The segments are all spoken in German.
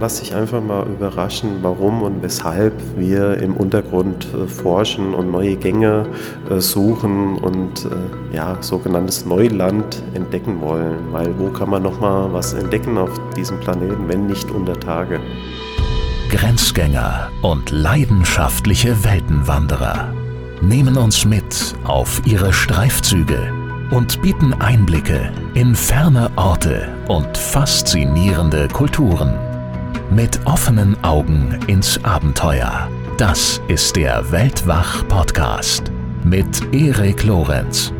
Lass dich einfach mal überraschen, warum und weshalb wir im Untergrund äh, forschen und neue Gänge äh, suchen und äh, ja, sogenanntes Neuland entdecken wollen. Weil wo kann man noch mal was entdecken auf diesem Planeten, wenn nicht unter Tage? Grenzgänger und leidenschaftliche Weltenwanderer nehmen uns mit auf ihre Streifzüge und bieten Einblicke in ferne Orte und faszinierende Kulturen. Mit offenen Augen ins Abenteuer. Das ist der Weltwach-Podcast mit Erik Lorenz.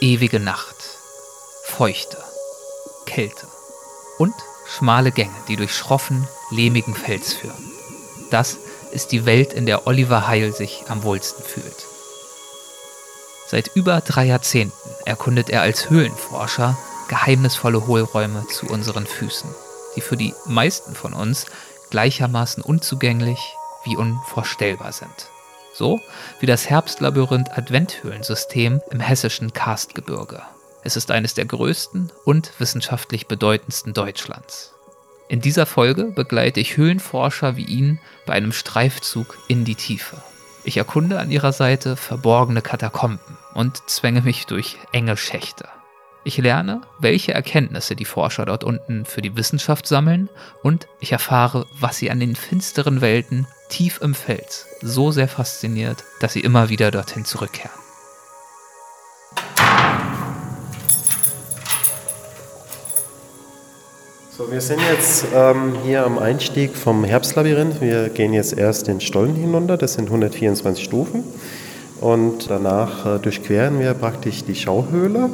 Ewige Nacht, Feuchte, Kälte und schmale Gänge, die durch schroffen, lehmigen Fels führen. Das ist die Welt, in der Oliver Heil sich am wohlsten fühlt. Seit über drei Jahrzehnten erkundet er als Höhlenforscher geheimnisvolle Hohlräume zu unseren Füßen, die für die meisten von uns gleichermaßen unzugänglich wie unvorstellbar sind. So wie das Herbstlabyrinth Adventhöhlensystem im hessischen Karstgebirge. Es ist eines der größten und wissenschaftlich bedeutendsten Deutschlands. In dieser Folge begleite ich Höhlenforscher wie ihn bei einem Streifzug in die Tiefe. Ich erkunde an ihrer Seite verborgene Katakomben und zwänge mich durch enge Schächte. Ich lerne, welche Erkenntnisse die Forscher dort unten für die Wissenschaft sammeln und ich erfahre, was sie an den finsteren Welten tief im Fels so sehr fasziniert, dass sie immer wieder dorthin zurückkehren. So, wir sind jetzt ähm, hier am Einstieg vom Herbstlabyrinth. Wir gehen jetzt erst den Stollen hinunter, das sind 124 Stufen. Und danach äh, durchqueren wir praktisch die Schauhöhle. Mhm.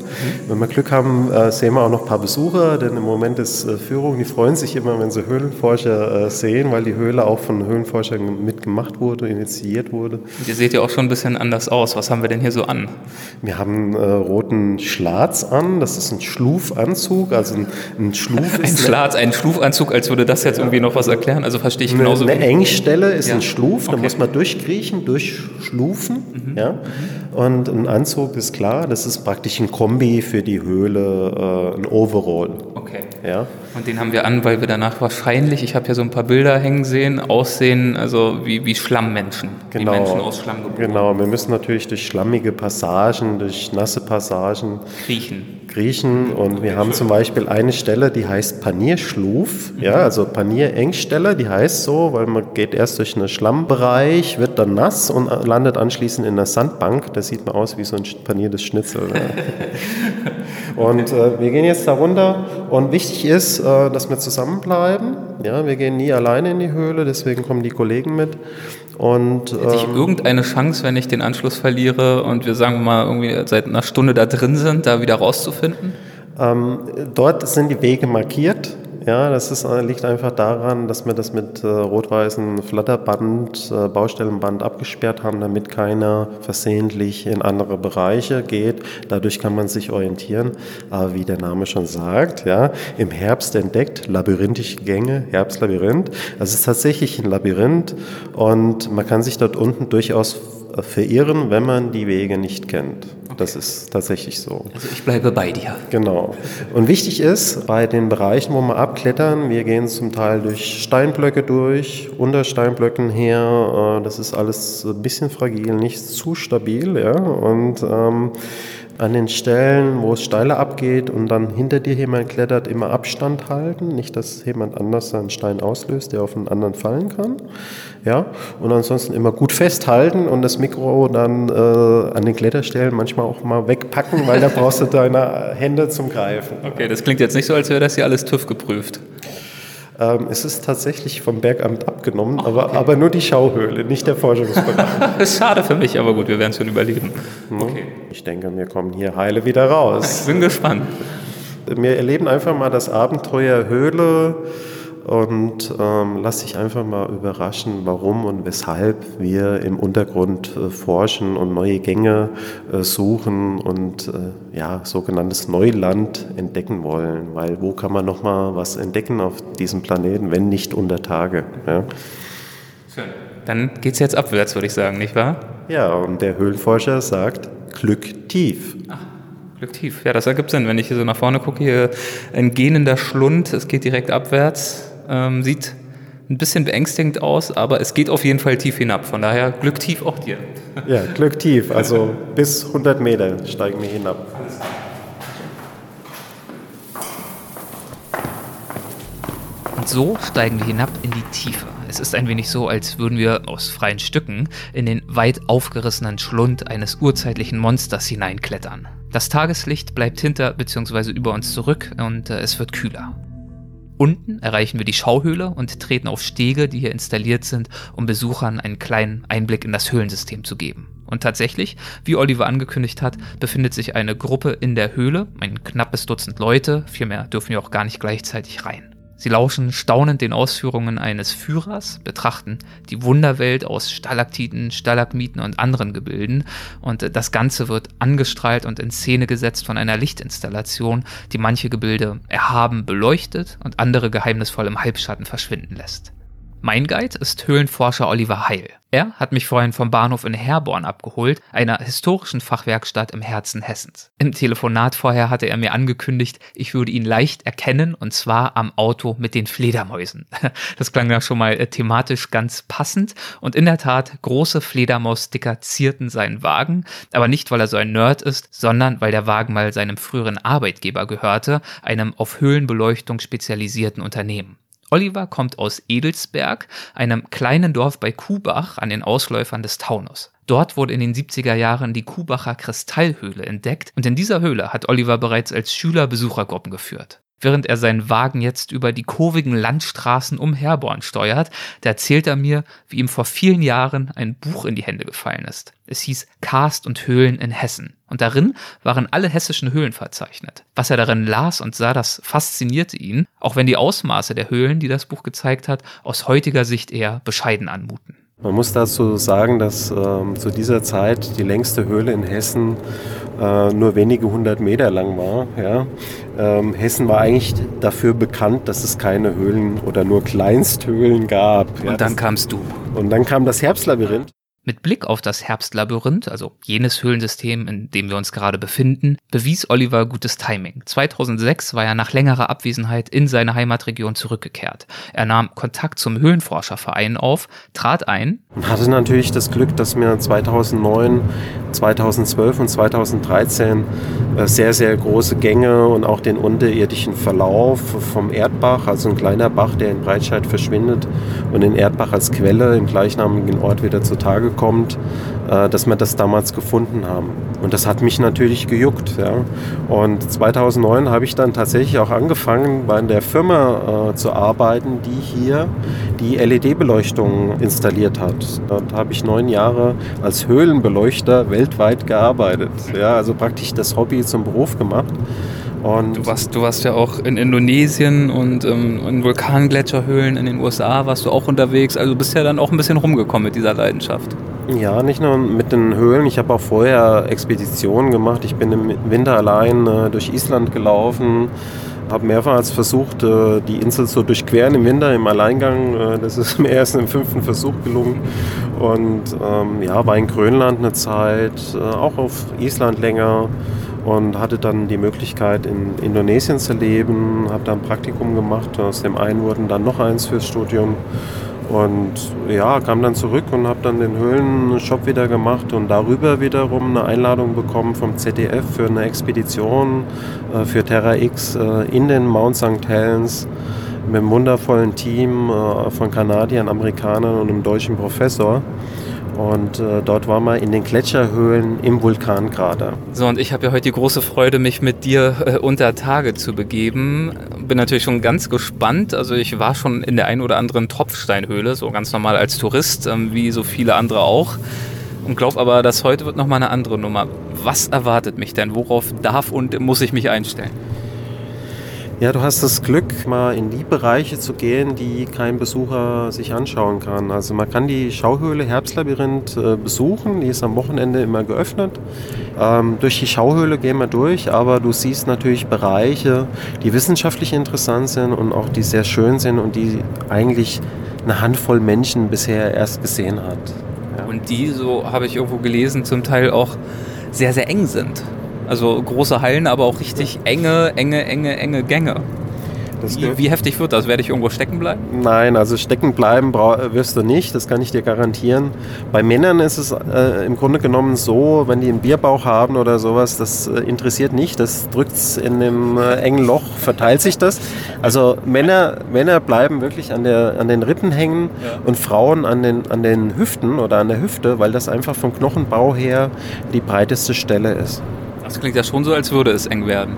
Wenn wir Glück haben, äh, sehen wir auch noch ein paar Besucher, denn im Moment ist äh, Führung, die freuen sich immer, wenn sie Höhlenforscher äh, sehen, weil die Höhle auch von Höhlenforschern mitgemacht wurde, initiiert wurde. Und ihr seht ja auch schon ein bisschen anders aus. Was haben wir denn hier so an? Wir haben einen äh, roten Schlatz an, das ist ein Schlufanzug, also ein, ein Schluf Ein Schlatz, ein Schlufanzug, als würde das jetzt irgendwie noch was erklären, also verstehe ich genauso. Eine, eine Engstelle ist ja. ein Schluf, okay. da muss man durchkriechen, durchschlufen. Mhm. Ja? Mhm. Und ein Anzug ist klar, das ist praktisch ein Kombi für die Höhle, äh, ein Overall. Okay. Ja? Und den haben wir an, weil wir danach wahrscheinlich, ich habe hier so ein paar Bilder hängen sehen, aussehen, also wie, wie Schlammmenschen. Genau. Wie Menschen aus Schlamm geboren. Genau, wir müssen natürlich durch schlammige Passagen, durch nasse Passagen kriechen. Kriechen. Und wir haben zum Beispiel eine Stelle, die heißt Panierschluf, mhm. ja, also Panierengstelle, die heißt so, weil man geht erst durch einen Schlammbereich, wird dann nass und landet anschließend in einer Sandbank. Das sieht man aus wie so ein paniertes Schnitzel. und äh, wir gehen jetzt da runter und wichtig ist, äh, dass wir zusammenbleiben. Ja, wir gehen nie alleine in die Höhle, deswegen kommen die Kollegen mit. Und, ähm, Hätte ich ähm, irgendeine Chance, wenn ich den Anschluss verliere und wir sagen mal irgendwie seit einer Stunde da drin sind, da wieder rauszufinden? Ähm, dort sind die Wege markiert. Ja, das ist, äh, liegt einfach daran, dass wir das mit äh, rot-weißem Flatterband, äh, Baustellenband abgesperrt haben, damit keiner versehentlich in andere Bereiche geht. Dadurch kann man sich orientieren. Aber wie der Name schon sagt, ja, im Herbst entdeckt, labyrinthische Gänge, Herbstlabyrinth. Das ist tatsächlich ein Labyrinth und man kann sich dort unten durchaus verirren, wenn man die Wege nicht kennt. Okay. Das ist tatsächlich so. Also ich bleibe bei dir. Genau. Und wichtig ist, bei den Bereichen, wo wir abklettern, wir gehen zum Teil durch Steinblöcke durch, unter Steinblöcken her. Äh, das ist alles ein bisschen fragil, nicht zu stabil. Ja? Und ähm, an den Stellen, wo es steiler abgeht und dann hinter dir jemand klettert, immer Abstand halten. Nicht, dass jemand anders einen Stein auslöst, der auf einen anderen fallen kann. Ja? Und ansonsten immer gut festhalten und das Mikro dann äh, an den Kletterstellen manchmal auch mal wegpacken, weil da brauchst du deine Hände zum Greifen. Okay, das klingt jetzt nicht so, als wäre das hier alles TÜV geprüft. Ähm, es ist tatsächlich vom Bergamt abgenommen, oh, aber, aber nur die Schauhöhle, nicht der Forschungsbereich. Schade für mich, aber gut, wir werden es schon überleben. Mhm. Okay. Ich denke, wir kommen hier heile wieder raus. Ich bin gespannt. Wir erleben einfach mal das Abenteuer Höhle und ähm, lass dich einfach mal überraschen, warum und weshalb wir im Untergrund äh, forschen und neue Gänge äh, suchen und äh, ja, sogenanntes Neuland entdecken wollen. Weil wo kann man noch mal was entdecken auf diesem Planeten, wenn nicht unter Tage? Ja? Schön. Dann geht es jetzt abwärts, würde ich sagen, nicht wahr? Ja, und der Höhlenforscher sagt Glück tief. Ach, Glück tief. Ja, das ergibt Sinn. Wenn ich hier so nach vorne gucke, hier ein gähnender Schlund, es geht direkt abwärts, ähm, sieht ein bisschen beängstigend aus, aber es geht auf jeden Fall tief hinab. Von daher Glück tief auch dir. Ja, Glück tief. Also bis 100 Meter steigen wir hinab. Und so steigen wir hinab in die Tiefe. Es ist ein wenig so, als würden wir aus freien Stücken in den weit aufgerissenen Schlund eines urzeitlichen Monsters hineinklettern. Das Tageslicht bleibt hinter bzw. über uns zurück und äh, es wird kühler. Unten erreichen wir die Schauhöhle und treten auf Stege, die hier installiert sind, um Besuchern einen kleinen Einblick in das Höhlensystem zu geben. Und tatsächlich, wie Oliver angekündigt hat, befindet sich eine Gruppe in der Höhle, ein knappes Dutzend Leute, vielmehr dürfen wir auch gar nicht gleichzeitig rein. Sie lauschen staunend den Ausführungen eines Führers, betrachten die Wunderwelt aus Stalaktiten, Stalagmiten und anderen Gebilden und das Ganze wird angestrahlt und in Szene gesetzt von einer Lichtinstallation, die manche Gebilde erhaben beleuchtet und andere geheimnisvoll im Halbschatten verschwinden lässt. Mein Guide ist Höhlenforscher Oliver Heil. Er hat mich vorhin vom Bahnhof in Herborn abgeholt, einer historischen Fachwerkstatt im Herzen Hessens. Im Telefonat vorher hatte er mir angekündigt, ich würde ihn leicht erkennen und zwar am Auto mit den Fledermäusen. Das klang ja schon mal äh, thematisch ganz passend und in der Tat, große Fledermaussticker zierten seinen Wagen, aber nicht weil er so ein Nerd ist, sondern weil der Wagen mal seinem früheren Arbeitgeber gehörte, einem auf Höhlenbeleuchtung spezialisierten Unternehmen. Oliver kommt aus Edelsberg, einem kleinen Dorf bei Kuhbach an den Ausläufern des Taunus. Dort wurde in den 70er Jahren die Kuhbacher Kristallhöhle entdeckt und in dieser Höhle hat Oliver bereits als Schüler Besuchergruppen geführt während er seinen Wagen jetzt über die kurvigen Landstraßen um Herborn steuert, da erzählt er mir, wie ihm vor vielen Jahren ein Buch in die Hände gefallen ist. Es hieß Karst und Höhlen in Hessen. Und darin waren alle hessischen Höhlen verzeichnet. Was er darin las und sah, das faszinierte ihn, auch wenn die Ausmaße der Höhlen, die das Buch gezeigt hat, aus heutiger Sicht eher bescheiden anmuten. Man muss dazu sagen, dass ähm, zu dieser Zeit die längste Höhle in Hessen äh, nur wenige hundert Meter lang war. Ja. Ähm, Hessen war eigentlich dafür bekannt, dass es keine Höhlen oder nur Kleinsthöhlen gab. Und ja, dann kamst du. Und dann kam das Herbstlabyrinth. Mit Blick auf das Herbstlabyrinth, also jenes Höhlensystem, in dem wir uns gerade befinden, bewies Oliver gutes Timing. 2006 war er nach längerer Abwesenheit in seine Heimatregion zurückgekehrt. Er nahm Kontakt zum Höhlenforscherverein auf, trat ein. Hatte natürlich das Glück, dass mir 2009, 2012 und 2013 äh, sehr, sehr große Gänge und auch den unterirdischen Verlauf vom Erdbach, also ein kleiner Bach, der in Breitscheid verschwindet und den Erdbach als Quelle im gleichnamigen Ort wieder zutage kommt, äh, dass wir das damals gefunden haben. Und das hat mich natürlich gejuckt. Ja. Und 2009 habe ich dann tatsächlich auch angefangen, bei der Firma äh, zu arbeiten, die hier die LED-Beleuchtung installiert hat. Dort habe ich neun Jahre als Höhlenbeleuchter weltweit gearbeitet. Ja, also praktisch das Hobby zum Beruf gemacht. Und du, warst, du warst ja auch in Indonesien und ähm, in Vulkangletscherhöhlen in den USA warst du auch unterwegs. Also bist ja dann auch ein bisschen rumgekommen mit dieser Leidenschaft. Ja, nicht nur mit den Höhlen. Ich habe auch vorher Expeditionen gemacht. Ich bin im Winter allein äh, durch Island gelaufen habe mehrmals versucht, äh, die Insel zu durchqueren im Winter, im Alleingang. Äh, das ist mir erst im fünften Versuch gelungen. Und ähm, ja, war in Grönland eine Zeit, äh, auch auf Island länger und hatte dann die Möglichkeit in Indonesien zu leben, habe da ein Praktikum gemacht, aus dem einen wurden dann noch eins fürs Studium und ja, kam dann zurück und habe dann den Höhlenshop wieder gemacht und darüber wiederum eine Einladung bekommen vom ZDF für eine Expedition äh, für Terra X äh, in den Mount St. Helens mit einem wundervollen Team äh, von Kanadiern, Amerikanern und einem deutschen Professor. Und äh, dort waren wir in den Gletscherhöhlen im Vulkankrater. So, und ich habe ja heute die große Freude, mich mit dir äh, unter Tage zu begeben. Bin natürlich schon ganz gespannt. Also ich war schon in der ein oder anderen Tropfsteinhöhle, so ganz normal als Tourist, ähm, wie so viele andere auch. Und glaube aber, dass heute wird nochmal eine andere Nummer. Was erwartet mich denn? Worauf darf und muss ich mich einstellen? Ja, du hast das Glück, mal in die Bereiche zu gehen, die kein Besucher sich anschauen kann. Also man kann die Schauhöhle Herbstlabyrinth äh, besuchen, die ist am Wochenende immer geöffnet. Ähm, durch die Schauhöhle gehen wir durch, aber du siehst natürlich Bereiche, die wissenschaftlich interessant sind und auch die sehr schön sind und die eigentlich eine Handvoll Menschen bisher erst gesehen hat. Ja. Und die, so habe ich irgendwo gelesen, zum Teil auch sehr, sehr eng sind. Also große Hallen, aber auch richtig enge, enge, enge, enge Gänge. Wie, wie, heftig wird das? Werde ich irgendwo stecken bleiben? Nein, also stecken bleiben wirst du nicht, das kann ich dir garantieren. Bei Männern ist es äh, im Grunde genommen so, wenn die einen Bierbauch haben oder sowas, das äh, interessiert nicht, das drückt es in dem äh, engen Loch, verteilt sich das. Also Männer, Männer bleiben wirklich an, der, an den Rippen hängen ja. und Frauen an den, an den Hüften oder an der Hüfte, weil das einfach vom Knochenbau her die breiteste Stelle ist. Das klingt ja schon so, als würde es eng werden.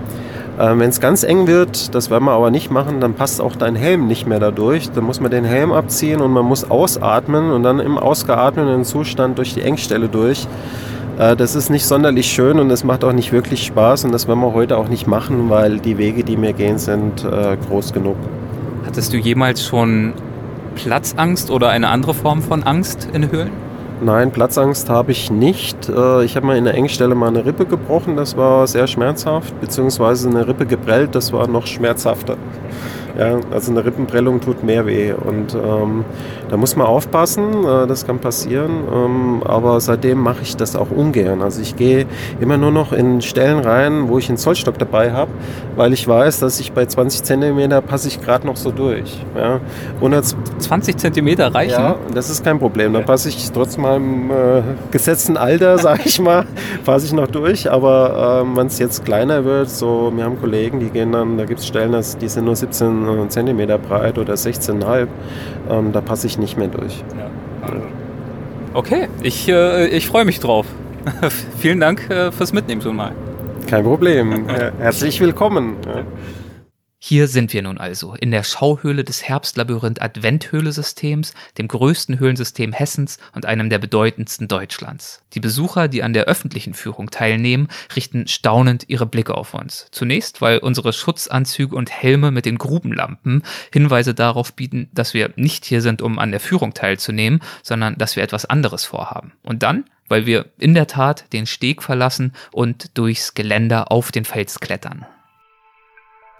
Ähm, Wenn es ganz eng wird, das werden wir aber nicht machen, dann passt auch dein Helm nicht mehr dadurch. Dann muss man den Helm abziehen und man muss ausatmen und dann im ausgeatmeten Zustand durch die Engstelle durch. Äh, das ist nicht sonderlich schön und es macht auch nicht wirklich Spaß und das werden wir heute auch nicht machen, weil die Wege, die wir gehen, sind äh, groß genug. Hattest du jemals schon Platzangst oder eine andere Form von Angst in Höhlen? Nein, Platzangst habe ich nicht. Äh, ich habe mal in der Engstelle mal eine Rippe gebrochen, das war sehr schmerzhaft, beziehungsweise eine Rippe geprellt, das war noch schmerzhafter. Ja, also eine Rippenprellung tut mehr weh und ähm, da muss man aufpassen, äh, das kann passieren, ähm, aber seitdem mache ich das auch ungern. Also ich gehe immer nur noch in Stellen rein, wo ich einen Zollstock dabei habe, weil ich weiß, dass ich bei 20 cm passe ich gerade noch so durch. Ja. 20 cm reichen? Ja, das ist kein Problem. Da passe ich trotz meinem äh, gesetzten Alter, sage ich mal, passe ich noch durch. Aber äh, wenn es jetzt kleiner wird, so wir haben Kollegen, die gehen dann, da gibt es Stellen, die sind nur 17 cm breit oder 16,5. Ähm, da passe ich nicht mehr durch. Ja. Okay, ich, äh, ich freue mich drauf. Vielen Dank äh, fürs Mitnehmen schon mal. Kein Problem. Herzlich willkommen. Ja. Hier sind wir nun also, in der Schauhöhle des Herbstlabyrinth Adventhöhlesystems, dem größten Höhlensystem Hessens und einem der bedeutendsten Deutschlands. Die Besucher, die an der öffentlichen Führung teilnehmen, richten staunend ihre Blicke auf uns. Zunächst, weil unsere Schutzanzüge und Helme mit den Grubenlampen Hinweise darauf bieten, dass wir nicht hier sind, um an der Führung teilzunehmen, sondern dass wir etwas anderes vorhaben. Und dann, weil wir in der Tat den Steg verlassen und durchs Geländer auf den Fels klettern.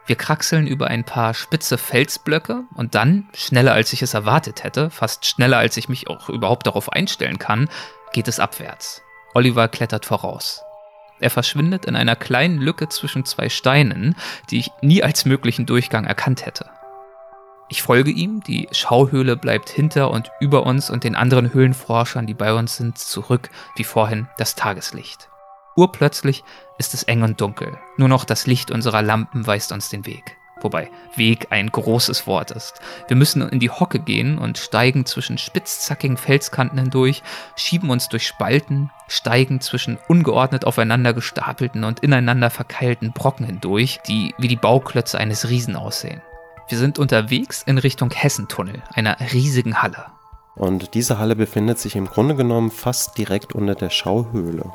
Wir kraxeln über ein paar spitze Felsblöcke und dann, schneller als ich es erwartet hätte, fast schneller als ich mich auch überhaupt darauf einstellen kann, geht es abwärts. Oliver klettert voraus. Er verschwindet in einer kleinen Lücke zwischen zwei Steinen, die ich nie als möglichen Durchgang erkannt hätte. Ich folge ihm, die Schauhöhle bleibt hinter und über uns und den anderen Höhlenforschern, die bei uns sind, zurück, wie vorhin das Tageslicht. Urplötzlich ist es eng und dunkel. Nur noch das Licht unserer Lampen weist uns den Weg. Wobei Weg ein großes Wort ist. Wir müssen in die Hocke gehen und steigen zwischen spitzzackigen Felskanten hindurch, schieben uns durch Spalten, steigen zwischen ungeordnet aufeinander gestapelten und ineinander verkeilten Brocken hindurch, die wie die Bauklötze eines Riesen aussehen. Wir sind unterwegs in Richtung Hessentunnel, einer riesigen Halle. Und diese Halle befindet sich im Grunde genommen fast direkt unter der Schauhöhle.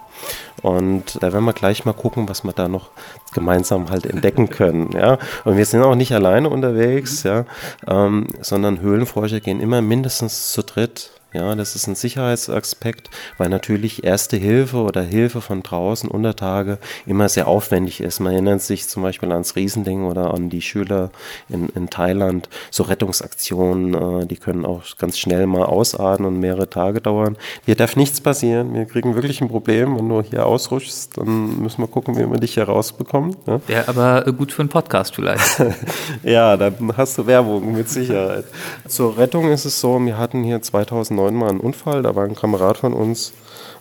Und da werden wir gleich mal gucken, was wir da noch gemeinsam halt entdecken können. Ja? Und wir sind auch nicht alleine unterwegs, ja? Ähm, sondern Höhlenforscher gehen immer mindestens zu dritt ja, das ist ein Sicherheitsaspekt, weil natürlich Erste Hilfe oder Hilfe von draußen unter Tage immer sehr aufwendig ist. Man erinnert sich zum Beispiel ans Riesending oder an die Schüler in, in Thailand. So Rettungsaktionen, äh, die können auch ganz schnell mal ausatmen und mehrere Tage dauern. Hier darf nichts passieren. Wir kriegen wirklich ein Problem. Wenn du hier ausrutschst, dann müssen wir gucken, wie wir dich hier rausbekommen. Ja? Wäre aber gut für einen Podcast vielleicht. ja, dann hast du Werbung mit Sicherheit. Zur Rettung ist es so, wir hatten hier 2009 neunmal einen Unfall. Da war ein Kamerad von uns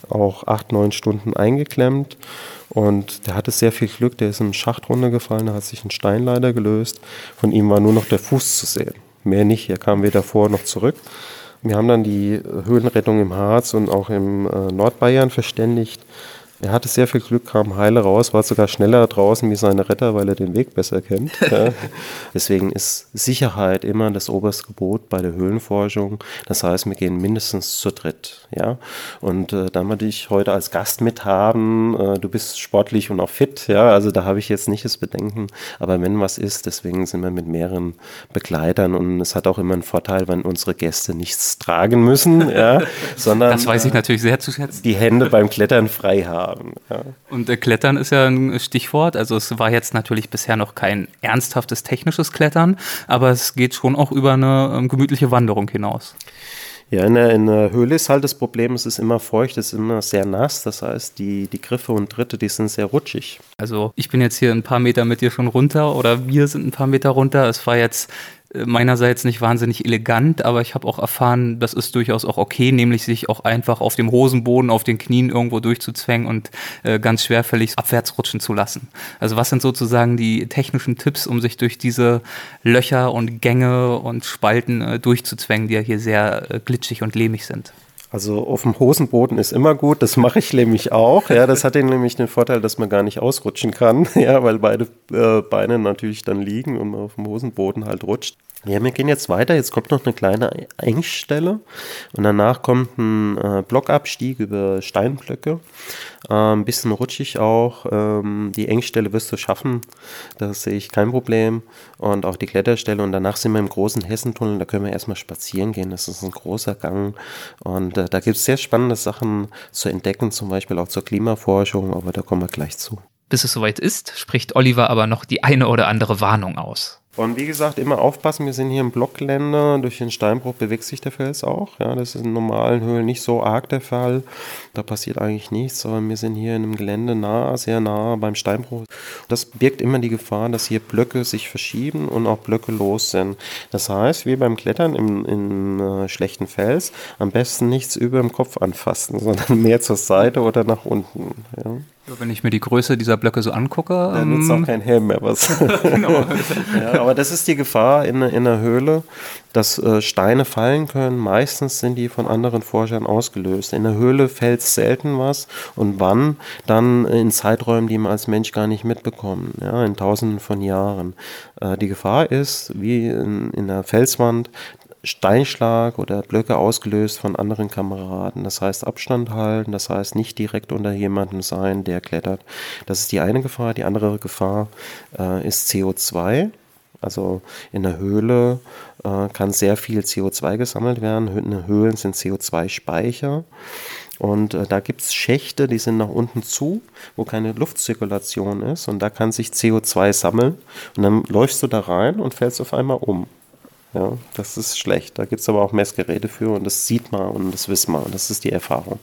auch acht, neun Stunden eingeklemmt. Und der hatte sehr viel Glück, der ist im Schacht runtergefallen, da hat sich ein Stein leider gelöst. Von ihm war nur noch der Fuß zu sehen. Mehr nicht, er kam weder vor noch zurück. Wir haben dann die Höhlenrettung im Harz und auch im äh, Nordbayern verständigt, er hatte sehr viel Glück, kam heile raus, war sogar schneller draußen wie seine Retter, weil er den Weg besser kennt. ja. Deswegen ist Sicherheit immer das oberste Gebot bei der Höhlenforschung. Das heißt, wir gehen mindestens zu dritt. Ja? Und äh, da wir dich heute als Gast mit haben, äh, du bist sportlich und auch fit, ja, also da habe ich jetzt nicht das Bedenken. Aber wenn was ist, deswegen sind wir mit mehreren Begleitern und es hat auch immer einen Vorteil, wenn unsere Gäste nichts tragen müssen, ja, sondern das weiß ich natürlich sehr zu schätzen. Die Hände beim Klettern frei haben haben. Ja. Und äh, Klettern ist ja ein Stichwort. Also es war jetzt natürlich bisher noch kein ernsthaftes technisches Klettern, aber es geht schon auch über eine ähm, gemütliche Wanderung hinaus. Ja, in der, in der Höhle ist halt das Problem, es ist immer feucht, es ist immer sehr nass. Das heißt, die, die Griffe und Tritte, die sind sehr rutschig. Also ich bin jetzt hier ein paar Meter mit dir schon runter oder wir sind ein paar Meter runter. Es war jetzt meinerseits nicht wahnsinnig elegant, aber ich habe auch erfahren, das ist durchaus auch okay, nämlich sich auch einfach auf dem Hosenboden, auf den Knien irgendwo durchzuzwängen und äh, ganz schwerfällig abwärts rutschen zu lassen. Also was sind sozusagen die technischen Tipps, um sich durch diese Löcher und Gänge und Spalten äh, durchzuzwängen, die ja hier sehr äh, glitschig und lehmig sind? Also auf dem Hosenboden ist immer gut, das mache ich nämlich auch. Ja, das hat nämlich den Vorteil, dass man gar nicht ausrutschen kann, ja, weil beide äh, Beine natürlich dann liegen und man auf dem Hosenboden halt rutscht. Ja, wir gehen jetzt weiter. Jetzt kommt noch eine kleine Engstelle und danach kommt ein äh, Blockabstieg über Steinblöcke. Äh, ein bisschen rutschig auch. Ähm, die Engstelle wirst du schaffen, das sehe ich kein Problem. Und auch die Kletterstelle. Und danach sind wir im großen Hessentunnel, da können wir erstmal spazieren gehen. Das ist ein großer Gang. Und äh, da gibt es sehr spannende Sachen zu entdecken, zum Beispiel auch zur Klimaforschung, aber da kommen wir gleich zu. Bis es soweit ist, spricht Oliver aber noch die eine oder andere Warnung aus. Und wie gesagt, immer aufpassen, wir sind hier im Blockländer, durch den Steinbruch bewegt sich der Fels auch. Ja, das ist in normalen Höhlen nicht so arg der Fall. Da passiert eigentlich nichts, aber wir sind hier in einem Gelände nah, sehr nah beim Steinbruch. Das birgt immer die Gefahr, dass hier Blöcke sich verschieben und auch Blöcke los sind. Das heißt, wie beim Klettern im, im äh, schlechten Fels, am besten nichts über dem Kopf anfassen, sondern mehr zur Seite oder nach unten. Ja. Wenn ich mir die Größe dieser Blöcke so angucke. Dann ähm, nutzt auch kein Helm mehr was. genau. ja, aber das ist die Gefahr in, in der Höhle, dass äh, Steine fallen können. Meistens sind die von anderen Forschern ausgelöst. In der Höhle fällt selten was und wann, dann in Zeiträumen, die man als Mensch gar nicht mitbekommt, ja, in tausenden von Jahren. Äh, die Gefahr ist, wie in, in der Felswand, Steinschlag oder Blöcke ausgelöst von anderen Kameraden. Das heißt Abstand halten, das heißt nicht direkt unter jemandem sein, der klettert. Das ist die eine Gefahr. Die andere Gefahr äh, ist CO2. Also in der Höhle äh, kann sehr viel CO2 gesammelt werden. In Höhlen sind CO2-Speicher. Und äh, da gibt es Schächte, die sind nach unten zu, wo keine Luftzirkulation ist. Und da kann sich CO2 sammeln. Und dann läufst du da rein und fällst auf einmal um. Ja, das ist schlecht. Da gibt es aber auch Messgeräte für und das sieht man und das wissen wir und das ist die Erfahrung.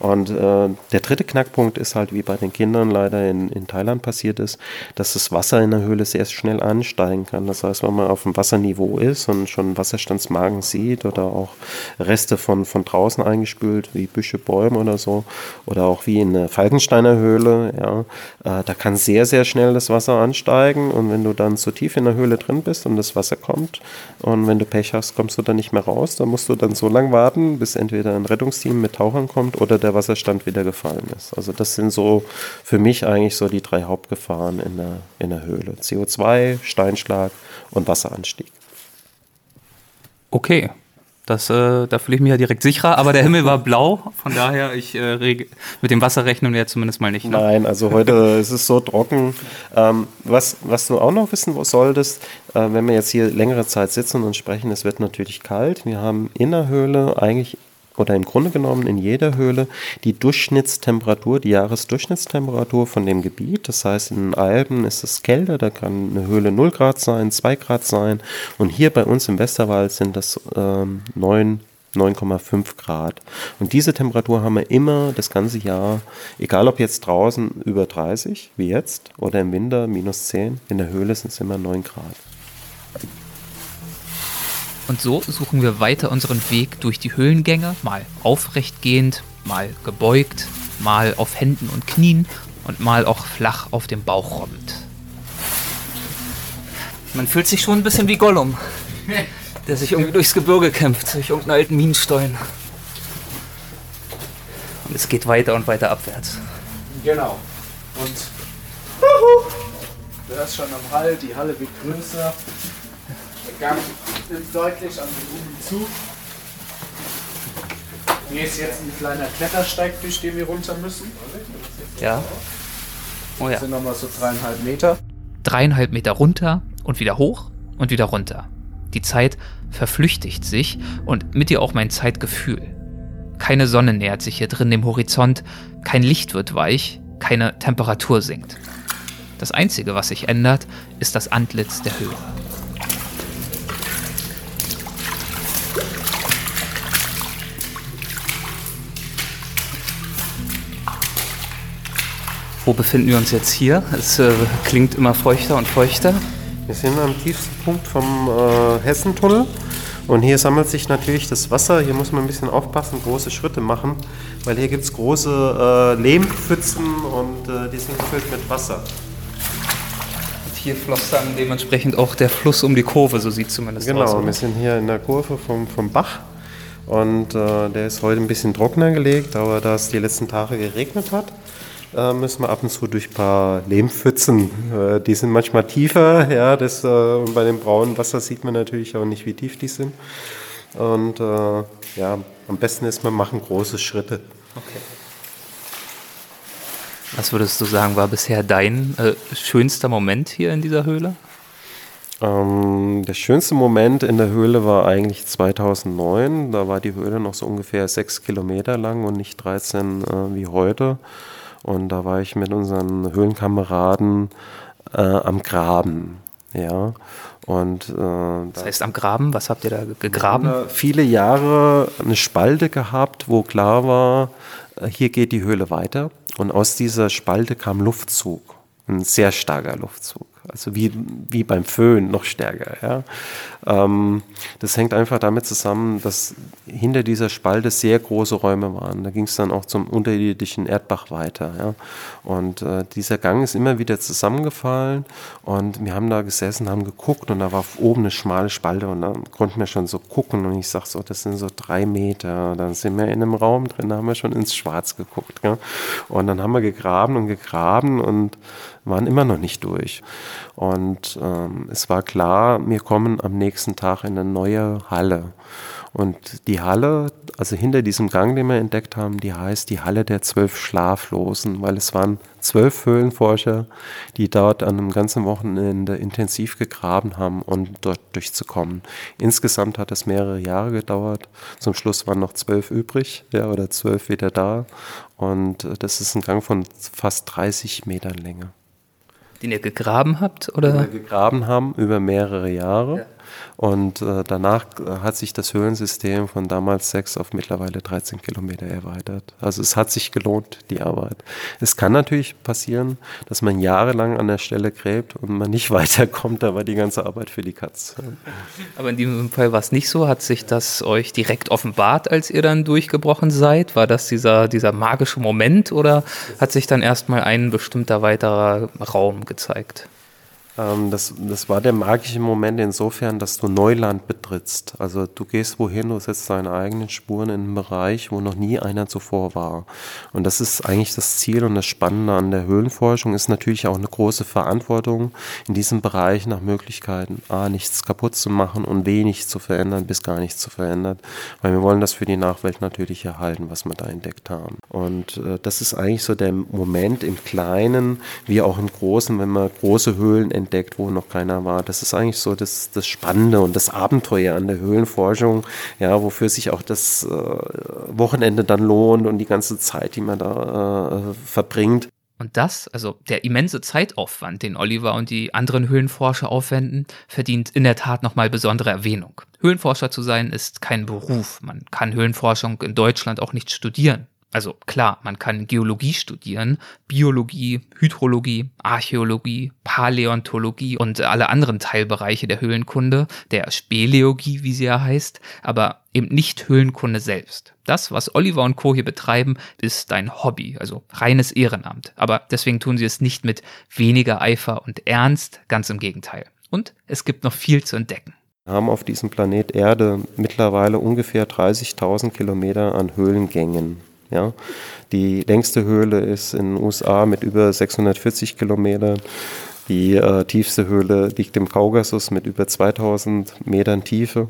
Und äh, der dritte Knackpunkt ist halt, wie bei den Kindern leider in, in Thailand passiert ist, dass das Wasser in der Höhle sehr schnell ansteigen kann. Das heißt, wenn man auf dem Wasserniveau ist und schon Wasserstandsmagen sieht oder auch Reste von, von draußen eingespült, wie Büsche, Bäume oder so, oder auch wie in der Falkensteiner Höhle, ja, äh, da kann sehr, sehr schnell das Wasser ansteigen und wenn du dann zu tief in der Höhle drin bist und das Wasser kommt, und wenn du Pech hast, kommst du dann nicht mehr raus. Da musst du dann so lange warten, bis entweder ein Rettungsteam mit Tauchern kommt oder der Wasserstand wieder gefallen ist. Also das sind so für mich eigentlich so die drei Hauptgefahren in der, in der Höhle. CO2, Steinschlag und Wasseranstieg. Okay, das, äh, da fühle ich mich ja direkt sicherer, aber der Himmel war blau, von daher, ich äh, mit dem Wasser rechnen wir ja zumindest mal nicht. Ne? Nein, also heute ist es so trocken. Ähm, was, was du auch noch wissen solltest, äh, wenn wir jetzt hier längere Zeit sitzen und sprechen, es wird natürlich kalt. Wir haben in der Höhle eigentlich oder im Grunde genommen in jeder Höhle die Durchschnittstemperatur, die Jahresdurchschnittstemperatur von dem Gebiet. Das heißt, in den Alpen ist es kälter, da kann eine Höhle 0 Grad sein, 2 Grad sein. Und hier bei uns im Westerwald sind das ähm, 9 9,5 Grad. Und diese Temperatur haben wir immer das ganze Jahr, egal ob jetzt draußen über 30, wie jetzt, oder im Winter minus 10, in der Höhle sind es immer 9 Grad. Und so suchen wir weiter unseren Weg durch die Höhlengänge, mal aufrechtgehend, mal gebeugt, mal auf Händen und Knien und mal auch flach auf dem Bauch robbend. Man fühlt sich schon ein bisschen wie Gollum, der sich irgendwie durchs Gebirge kämpft, durch irgendeinen alten Minenstollen. Und es geht weiter und weiter abwärts. Genau. Und du hörst schon am Hall, die Halle wird größer. Nimmt deutlich an Volumen zu. Hier ist jetzt ein kleiner Klettersteig, durch den wir runter müssen. Ja. Oh ja. Das sind nochmal so dreieinhalb Meter. Dreieinhalb Meter runter und wieder hoch und wieder runter. Die Zeit verflüchtigt sich und mit ihr auch mein Zeitgefühl. Keine Sonne nähert sich hier drin dem Horizont, kein Licht wird weich, keine Temperatur sinkt. Das Einzige, was sich ändert, ist das Antlitz der Höhe. Wo befinden wir uns jetzt hier? Es äh, klingt immer feuchter und feuchter. Wir sind am tiefsten Punkt vom äh, Hessentunnel. Und hier sammelt sich natürlich das Wasser. Hier muss man ein bisschen aufpassen, große Schritte machen, weil hier gibt es große äh, Lehmpfützen und äh, die sind gefüllt mit Wasser. Und hier floss dann dementsprechend auch der Fluss um die Kurve, so sieht zumindest genau, aus. Genau, wir sind hier in der Kurve vom, vom Bach und äh, der ist heute ein bisschen trockener gelegt, aber da es die letzten Tage geregnet hat, äh, müssen wir ab und zu durch ein paar Lehmpfützen. Äh, die sind manchmal tiefer, ja, das, äh, bei dem braunen Wasser sieht man natürlich auch nicht, wie tief die sind. Und äh, ja, am besten ist, man machen große Schritte. Okay. Was würdest du sagen, war bisher dein äh, schönster Moment hier in dieser Höhle? Ähm, der schönste Moment in der Höhle war eigentlich 2009. Da war die Höhle noch so ungefähr sechs Kilometer lang und nicht 13 äh, wie heute. Und da war ich mit unseren Höhlenkameraden äh, am Graben. Ja. Und, äh, das heißt am Graben, was habt ihr da gegraben? Wir viele Jahre eine Spalte gehabt, wo klar war, äh, hier geht die Höhle weiter. Und aus dieser Spalte kam Luftzug, ein sehr starker Luftzug also wie, wie beim Föhn noch stärker. Ja. Ähm, das hängt einfach damit zusammen, dass hinter dieser Spalte sehr große Räume waren. Da ging es dann auch zum unterirdischen Erdbach weiter. Ja. Und äh, dieser Gang ist immer wieder zusammengefallen und wir haben da gesessen, haben geguckt und da war oben eine schmale Spalte und da konnten wir schon so gucken und ich sag so, das sind so drei Meter. Dann sind wir in einem Raum drin, da haben wir schon ins Schwarz geguckt. Ja. Und dann haben wir gegraben und gegraben und waren immer noch nicht durch. Und ähm, es war klar, wir kommen am nächsten Tag in eine neue Halle. Und die Halle, also hinter diesem Gang, den wir entdeckt haben, die heißt die Halle der zwölf Schlaflosen, weil es waren zwölf Höhlenforscher, die dort an einem ganzen Wochenende intensiv gegraben haben, um dort durchzukommen. Insgesamt hat es mehrere Jahre gedauert. Zum Schluss waren noch zwölf übrig, ja, oder zwölf wieder da. Und äh, das ist ein Gang von fast 30 Metern Länge. Den ihr gegraben habt? Oder? Den wir gegraben haben über mehrere Jahre. Ja. Und äh, danach äh, hat sich das Höhlensystem von damals 6 auf mittlerweile 13 Kilometer erweitert. Also es hat sich gelohnt, die Arbeit. Es kann natürlich passieren, dass man jahrelang an der Stelle gräbt und man nicht weiterkommt, da war die ganze Arbeit für die Katz. Aber in diesem Fall war es nicht so. Hat sich das euch direkt offenbart, als ihr dann durchgebrochen seid? War das dieser, dieser magische Moment oder hat sich dann erstmal ein bestimmter weiterer Raum gezeigt? Ähm, das, das war der magische Moment insofern, dass du Neuland betrittst. Also du gehst wohin, du setzt deine eigenen Spuren in einen Bereich, wo noch nie einer zuvor war. Und das ist eigentlich das Ziel und das Spannende an der Höhlenforschung ist natürlich auch eine große Verantwortung in diesem Bereich nach Möglichkeiten, A, nichts kaputt zu machen und wenig zu verändern, bis gar nichts zu verändern. Weil wir wollen das für die Nachwelt natürlich erhalten, was wir da entdeckt haben. Und äh, das ist eigentlich so der Moment im Kleinen, wie auch im Großen, wenn man große Höhlen entdeckt entdeckt, wo noch keiner war. Das ist eigentlich so das, das Spannende und das Abenteuer an der Höhlenforschung, ja, wofür sich auch das äh, Wochenende dann lohnt und die ganze Zeit, die man da äh, verbringt. Und das, also der immense Zeitaufwand, den Oliver und die anderen Höhlenforscher aufwenden, verdient in der Tat nochmal besondere Erwähnung. Höhlenforscher zu sein ist kein Beruf. Man kann Höhlenforschung in Deutschland auch nicht studieren. Also klar, man kann Geologie studieren, Biologie, Hydrologie, Archäologie, Paläontologie und alle anderen Teilbereiche der Höhlenkunde, der Speleologie, wie sie ja heißt, aber eben nicht Höhlenkunde selbst. Das, was Oliver und Co. hier betreiben, ist ein Hobby, also reines Ehrenamt. Aber deswegen tun sie es nicht mit weniger Eifer und Ernst, ganz im Gegenteil. Und es gibt noch viel zu entdecken. Wir haben auf diesem Planet Erde mittlerweile ungefähr 30.000 Kilometer an Höhlengängen. Ja. Die längste Höhle ist in den USA mit über 640 Kilometern. Die äh, tiefste Höhle liegt im Kaukasus mit über 2000 Metern Tiefe.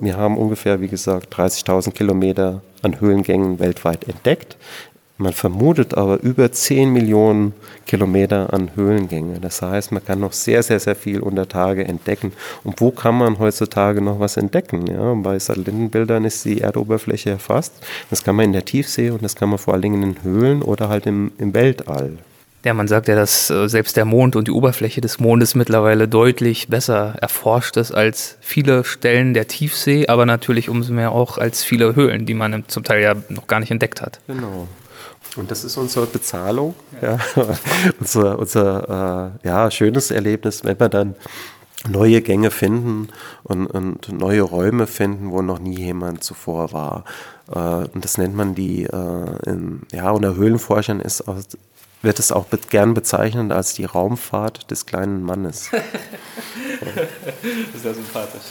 Wir haben ungefähr, wie gesagt, 30.000 Kilometer an Höhlengängen weltweit entdeckt. Man vermutet aber über 10 Millionen Kilometer an Höhlengänge. Das heißt, man kann noch sehr, sehr, sehr viel unter Tage entdecken. Und wo kann man heutzutage noch was entdecken? Ja, bei Satellitenbildern ist die Erdoberfläche erfasst. Das kann man in der Tiefsee und das kann man vor allen Dingen in Höhlen oder halt im, im Weltall. Ja, man sagt ja, dass äh, selbst der Mond und die Oberfläche des Mondes mittlerweile deutlich besser erforscht ist als viele Stellen der Tiefsee, aber natürlich umso mehr auch als viele Höhlen, die man zum Teil ja noch gar nicht entdeckt hat. Genau. Und das ist unsere Bezahlung, ja. unser, unser äh, ja, schönes Erlebnis, wenn wir dann neue Gänge finden und, und, neue Räume finden, wo noch nie jemand zuvor war. Äh, und das nennt man die, äh, in, ja, unter Höhlenforschern ist auch, wird es auch be gern bezeichnet als die Raumfahrt des kleinen Mannes. das ist ja sympathisch.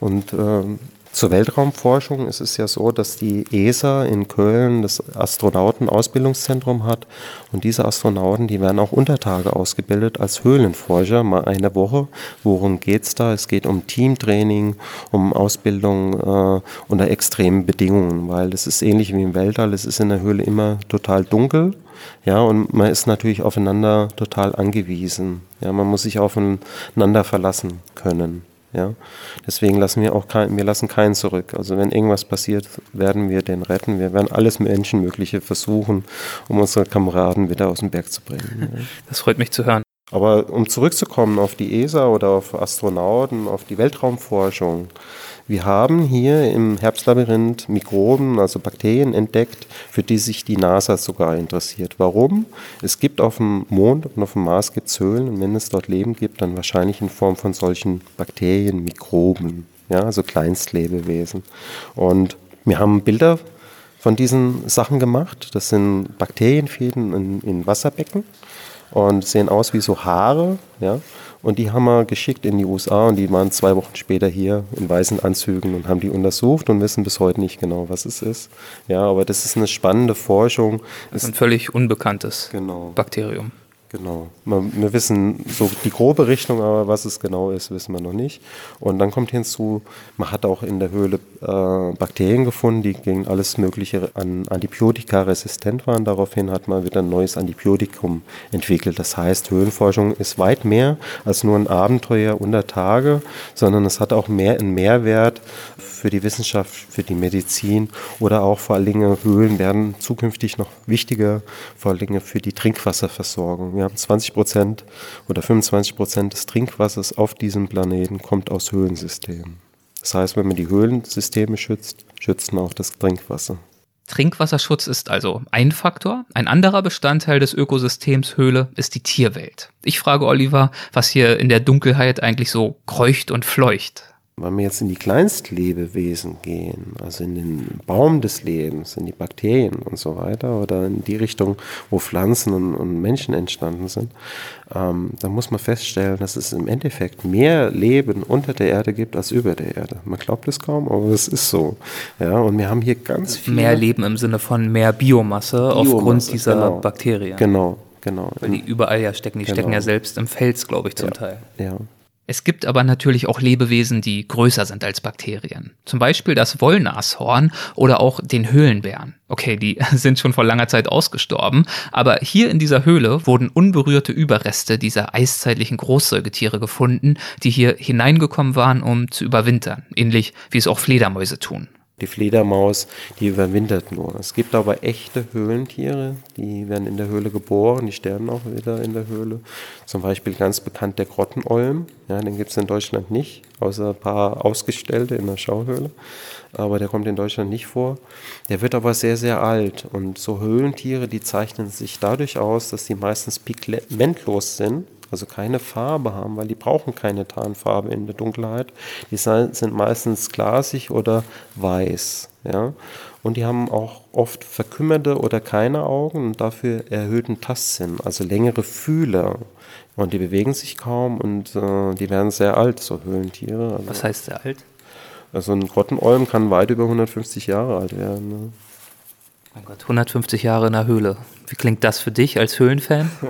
Und ähm, zur Weltraumforschung ist es ja so, dass die ESA in Köln das Astronautenausbildungszentrum hat. Und diese Astronauten, die werden auch Untertage ausgebildet als Höhlenforscher, mal eine Woche. Worum geht es da? Es geht um Teamtraining, um Ausbildung äh, unter extremen Bedingungen, weil es ist ähnlich wie im Weltall. Es ist in der Höhle immer total dunkel. Ja, und man ist natürlich aufeinander total angewiesen. Ja, man muss sich aufeinander verlassen können. Ja? Deswegen lassen wir auch kein, wir lassen keinen zurück. Also wenn irgendwas passiert, werden wir den retten. Wir werden alles Menschenmögliche versuchen, um unsere Kameraden wieder aus dem Berg zu bringen. Ja? Das freut mich zu hören. Aber um zurückzukommen auf die ESA oder auf Astronauten, auf die Weltraumforschung, wir haben hier im Herbstlabyrinth Mikroben, also Bakterien entdeckt, für die sich die NASA sogar interessiert. Warum? Es gibt auf dem Mond und auf dem Mars gibt Höhlen und wenn es dort Leben gibt, dann wahrscheinlich in Form von solchen Bakterien, Mikroben, ja, also Kleinstlebewesen. Und wir haben Bilder von diesen Sachen gemacht. Das sind Bakterienfäden in, in Wasserbecken und sehen aus wie so Haare, ja. Und die haben wir geschickt in die USA und die waren zwei Wochen später hier in weißen Anzügen und haben die untersucht und wissen bis heute nicht genau, was es ist. Ja, aber das ist eine spannende Forschung. Das ist ein völlig unbekanntes genau. Bakterium. Genau. Wir wissen so die grobe Richtung, aber was es genau ist, wissen wir noch nicht. Und dann kommt hinzu, man hat auch in der Höhle äh, Bakterien gefunden, die gegen alles Mögliche an Antibiotika resistent waren. Daraufhin hat man wieder ein neues Antibiotikum entwickelt. Das heißt, Höhlenforschung ist weit mehr als nur ein Abenteuer unter Tage, sondern es hat auch mehr einen Mehrwert für die Wissenschaft, für die Medizin oder auch vor allen Dingen Höhlen werden zukünftig noch wichtiger, vor allen Dingen für die Trinkwasserversorgung. Wir haben 20 Prozent oder 25 Prozent des Trinkwassers auf diesem Planeten kommt aus Höhlensystemen. Das heißt, wenn man die Höhlensysteme schützt, schützt man auch das Trinkwasser. Trinkwasserschutz ist also ein Faktor. Ein anderer Bestandteil des Ökosystems Höhle ist die Tierwelt. Ich frage Oliver, was hier in der Dunkelheit eigentlich so kreucht und fleucht. Wenn wir jetzt in die Kleinstlebewesen gehen, also in den Baum des Lebens, in die Bakterien und so weiter, oder in die Richtung, wo Pflanzen und, und Menschen entstanden sind, ähm, dann muss man feststellen, dass es im Endeffekt mehr Leben unter der Erde gibt als über der Erde. Man glaubt es kaum, aber es ist so. Ja, und wir haben hier ganz viel. Mehr Leben im Sinne von mehr Biomasse, Biomasse aufgrund dieser genau, Bakterien. Genau, genau. Weil die überall ja stecken. Die genau. stecken ja selbst im Fels, glaube ich, zum ja, Teil. Ja. Es gibt aber natürlich auch Lebewesen, die größer sind als Bakterien. Zum Beispiel das Wollnashorn oder auch den Höhlenbären. Okay, die sind schon vor langer Zeit ausgestorben, aber hier in dieser Höhle wurden unberührte Überreste dieser eiszeitlichen Großsäugetiere gefunden, die hier hineingekommen waren, um zu überwintern, ähnlich wie es auch Fledermäuse tun. Die Fledermaus, die überwintert nur. Es gibt aber echte Höhlentiere, die werden in der Höhle geboren, die sterben auch wieder in der Höhle. Zum Beispiel ganz bekannt der Grottenolm, ja, den gibt es in Deutschland nicht, außer ein paar Ausgestellte in der Schauhöhle. Aber der kommt in Deutschland nicht vor. Der wird aber sehr, sehr alt. Und so Höhlentiere, die zeichnen sich dadurch aus, dass sie meistens pigmentlos sind also keine Farbe haben, weil die brauchen keine Tarnfarbe in der Dunkelheit. Die sind meistens glasig oder weiß. Ja? Und die haben auch oft verkümmerte oder keine Augen und dafür erhöhten Tastsinn, also längere Fühler. Und die bewegen sich kaum und äh, die werden sehr alt, so Höhlentiere. Also, Was heißt sehr alt? Also ein Grottenolm kann weit über 150 Jahre alt werden. Ne? Mein Gott, 150 Jahre in der Höhle. Wie klingt das für dich als Höhlenfan?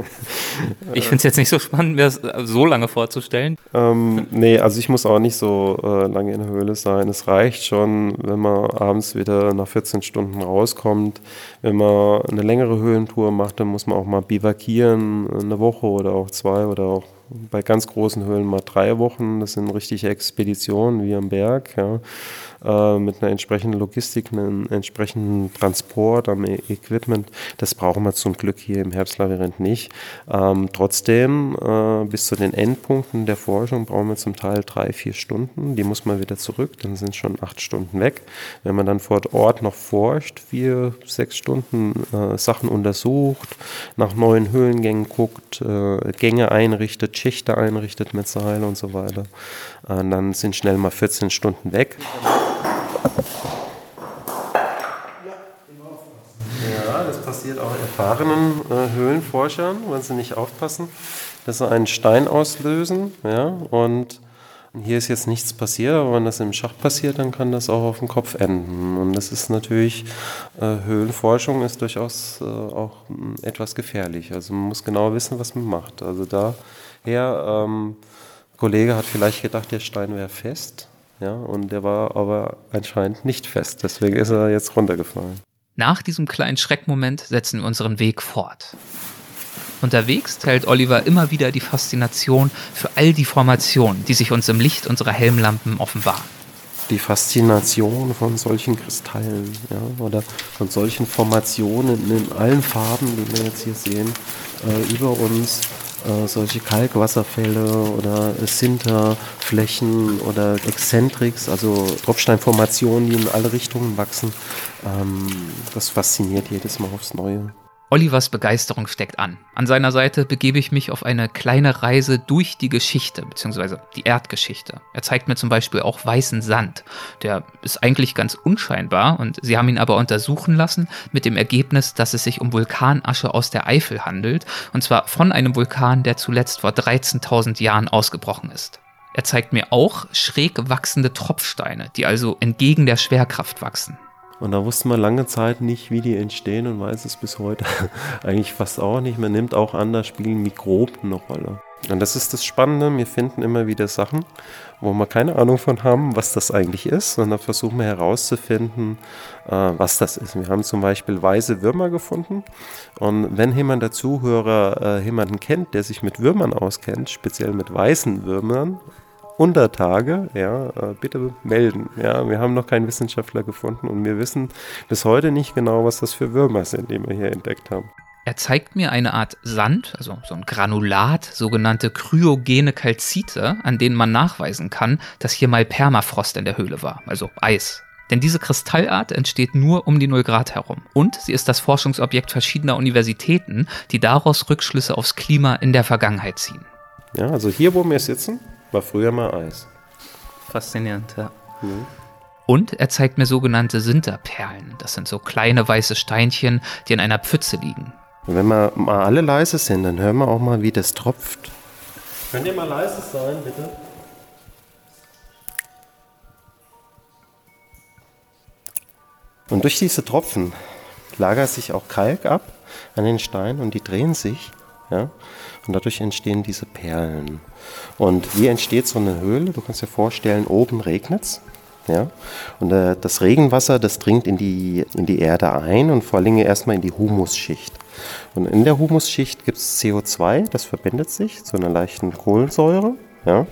Ich finde es jetzt nicht so spannend, mir das so lange vorzustellen. Ähm, nee, also ich muss auch nicht so äh, lange in der Höhle sein. Es reicht schon, wenn man abends wieder nach 14 Stunden rauskommt. Wenn man eine längere Höhlentour macht, dann muss man auch mal bivakieren, eine Woche oder auch zwei oder auch bei ganz großen Höhlen mal drei Wochen. Das sind richtige Expeditionen wie am Berg. Ja. Äh, mit einer entsprechenden Logistik, einem entsprechenden Transport am e Equipment. Das brauchen wir zum Glück hier im Herbstlabyrinth nicht. Ähm, trotzdem, äh, bis zu den Endpunkten der Forschung brauchen wir zum Teil drei, vier Stunden. Die muss man wieder zurück, dann sind schon acht Stunden weg. Wenn man dann vor Ort noch forscht, vier, sechs Stunden äh, Sachen untersucht, nach neuen Höhlengängen guckt, äh, Gänge einrichtet, Schichte einrichtet mit Seil und so weiter, äh, dann sind schnell mal 14 Stunden weg. Ja, das passiert auch erfahrenen äh, Höhlenforschern, wenn sie nicht aufpassen, dass sie einen Stein auslösen. Ja, und hier ist jetzt nichts passiert, aber wenn das im Schacht passiert, dann kann das auch auf dem Kopf enden. Und das ist natürlich, äh, Höhlenforschung ist durchaus äh, auch äh, etwas gefährlich. Also man muss genau wissen, was man macht. Also daher, ähm, Kollege hat vielleicht gedacht, der Stein wäre fest. Ja, und der war aber anscheinend nicht fest. Deswegen ist er jetzt runtergefallen. Nach diesem kleinen Schreckmoment setzen wir unseren Weg fort. Unterwegs teilt Oliver immer wieder die Faszination für all die Formationen, die sich uns im Licht unserer Helmlampen offenbaren. Die Faszination von solchen Kristallen ja, oder von solchen Formationen in allen Farben, die wir jetzt hier sehen, äh, über uns äh, solche Kalkwasserfälle oder Sinterflächen oder Exzentriks, also Tropfsteinformationen, die in alle Richtungen wachsen. Ähm, das fasziniert jedes Mal aufs Neue. Olivers Begeisterung steckt an. An seiner Seite begebe ich mich auf eine kleine Reise durch die Geschichte, beziehungsweise die Erdgeschichte. Er zeigt mir zum Beispiel auch weißen Sand. Der ist eigentlich ganz unscheinbar und sie haben ihn aber untersuchen lassen mit dem Ergebnis, dass es sich um Vulkanasche aus der Eifel handelt, und zwar von einem Vulkan, der zuletzt vor 13.000 Jahren ausgebrochen ist. Er zeigt mir auch schräg wachsende Tropfsteine, die also entgegen der Schwerkraft wachsen. Und da wusste man lange Zeit nicht, wie die entstehen und weiß es bis heute eigentlich fast auch nicht. Man nimmt auch an, da spielen Mikroben eine Rolle. Und das ist das Spannende, wir finden immer wieder Sachen, wo wir keine Ahnung von haben, was das eigentlich ist. Und dann versuchen wir herauszufinden, äh, was das ist. Wir haben zum Beispiel weiße Würmer gefunden. Und wenn jemand der Zuhörer äh, jemanden kennt, der sich mit Würmern auskennt, speziell mit weißen Würmern, Untertage, ja, äh, bitte melden. Ja, wir haben noch keinen Wissenschaftler gefunden und wir wissen bis heute nicht genau, was das für Würmer sind, die wir hier entdeckt haben. Er zeigt mir eine Art Sand, also so ein Granulat, sogenannte kryogene Kalzite, an denen man nachweisen kann, dass hier mal Permafrost in der Höhle war, also Eis. Denn diese Kristallart entsteht nur um die 0 Grad herum. Und sie ist das Forschungsobjekt verschiedener Universitäten, die daraus Rückschlüsse aufs Klima in der Vergangenheit ziehen. Ja, also hier, wo wir sitzen, war früher mal Eis. Faszinierend, ja. Mhm. Und er zeigt mir sogenannte Sinterperlen. Das sind so kleine weiße Steinchen, die in einer Pfütze liegen. Und wenn wir mal alle leise sind, dann hören wir auch mal, wie das tropft. Könnt ihr mal leise sein, bitte? Und durch diese Tropfen lagert sich auch Kalk ab an den Steinen und die drehen sich. Ja? Und dadurch entstehen diese Perlen. Und wie entsteht so eine Höhle? Du kannst dir vorstellen, oben regnet es. Ja? Und äh, das Regenwasser, das dringt in die, in die Erde ein und vor allem erstmal in die Humusschicht. Und in der Humusschicht gibt es CO2, das verbindet sich zu einer leichten Kohlensäure. Ja?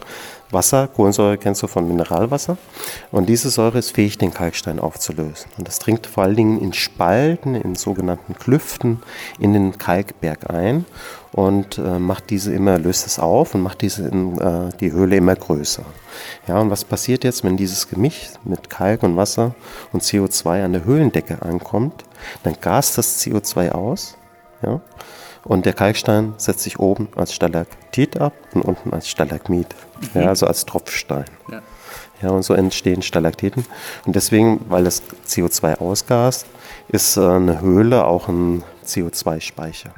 Wasser, Kohlensäure kennst du von Mineralwasser. Und diese Säure ist fähig, den Kalkstein aufzulösen. Und das dringt vor allen Dingen in Spalten, in sogenannten Klüften in den Kalkberg ein und äh, macht diese immer, löst es auf und macht diese in, äh, die Höhle immer größer. Ja, und was passiert jetzt, wenn dieses Gemisch mit Kalk und Wasser und CO2 an der Höhlendecke ankommt? Dann gast das CO2 aus. Ja, und der Kalkstein setzt sich oben als Stalaktit ab und unten als Stalagmit, mhm. ja, also als Tropfstein. Ja. ja. und so entstehen Stalaktiten. Und deswegen, weil das CO2 ausgast, ist äh, eine Höhle auch ein CO2-Speicher.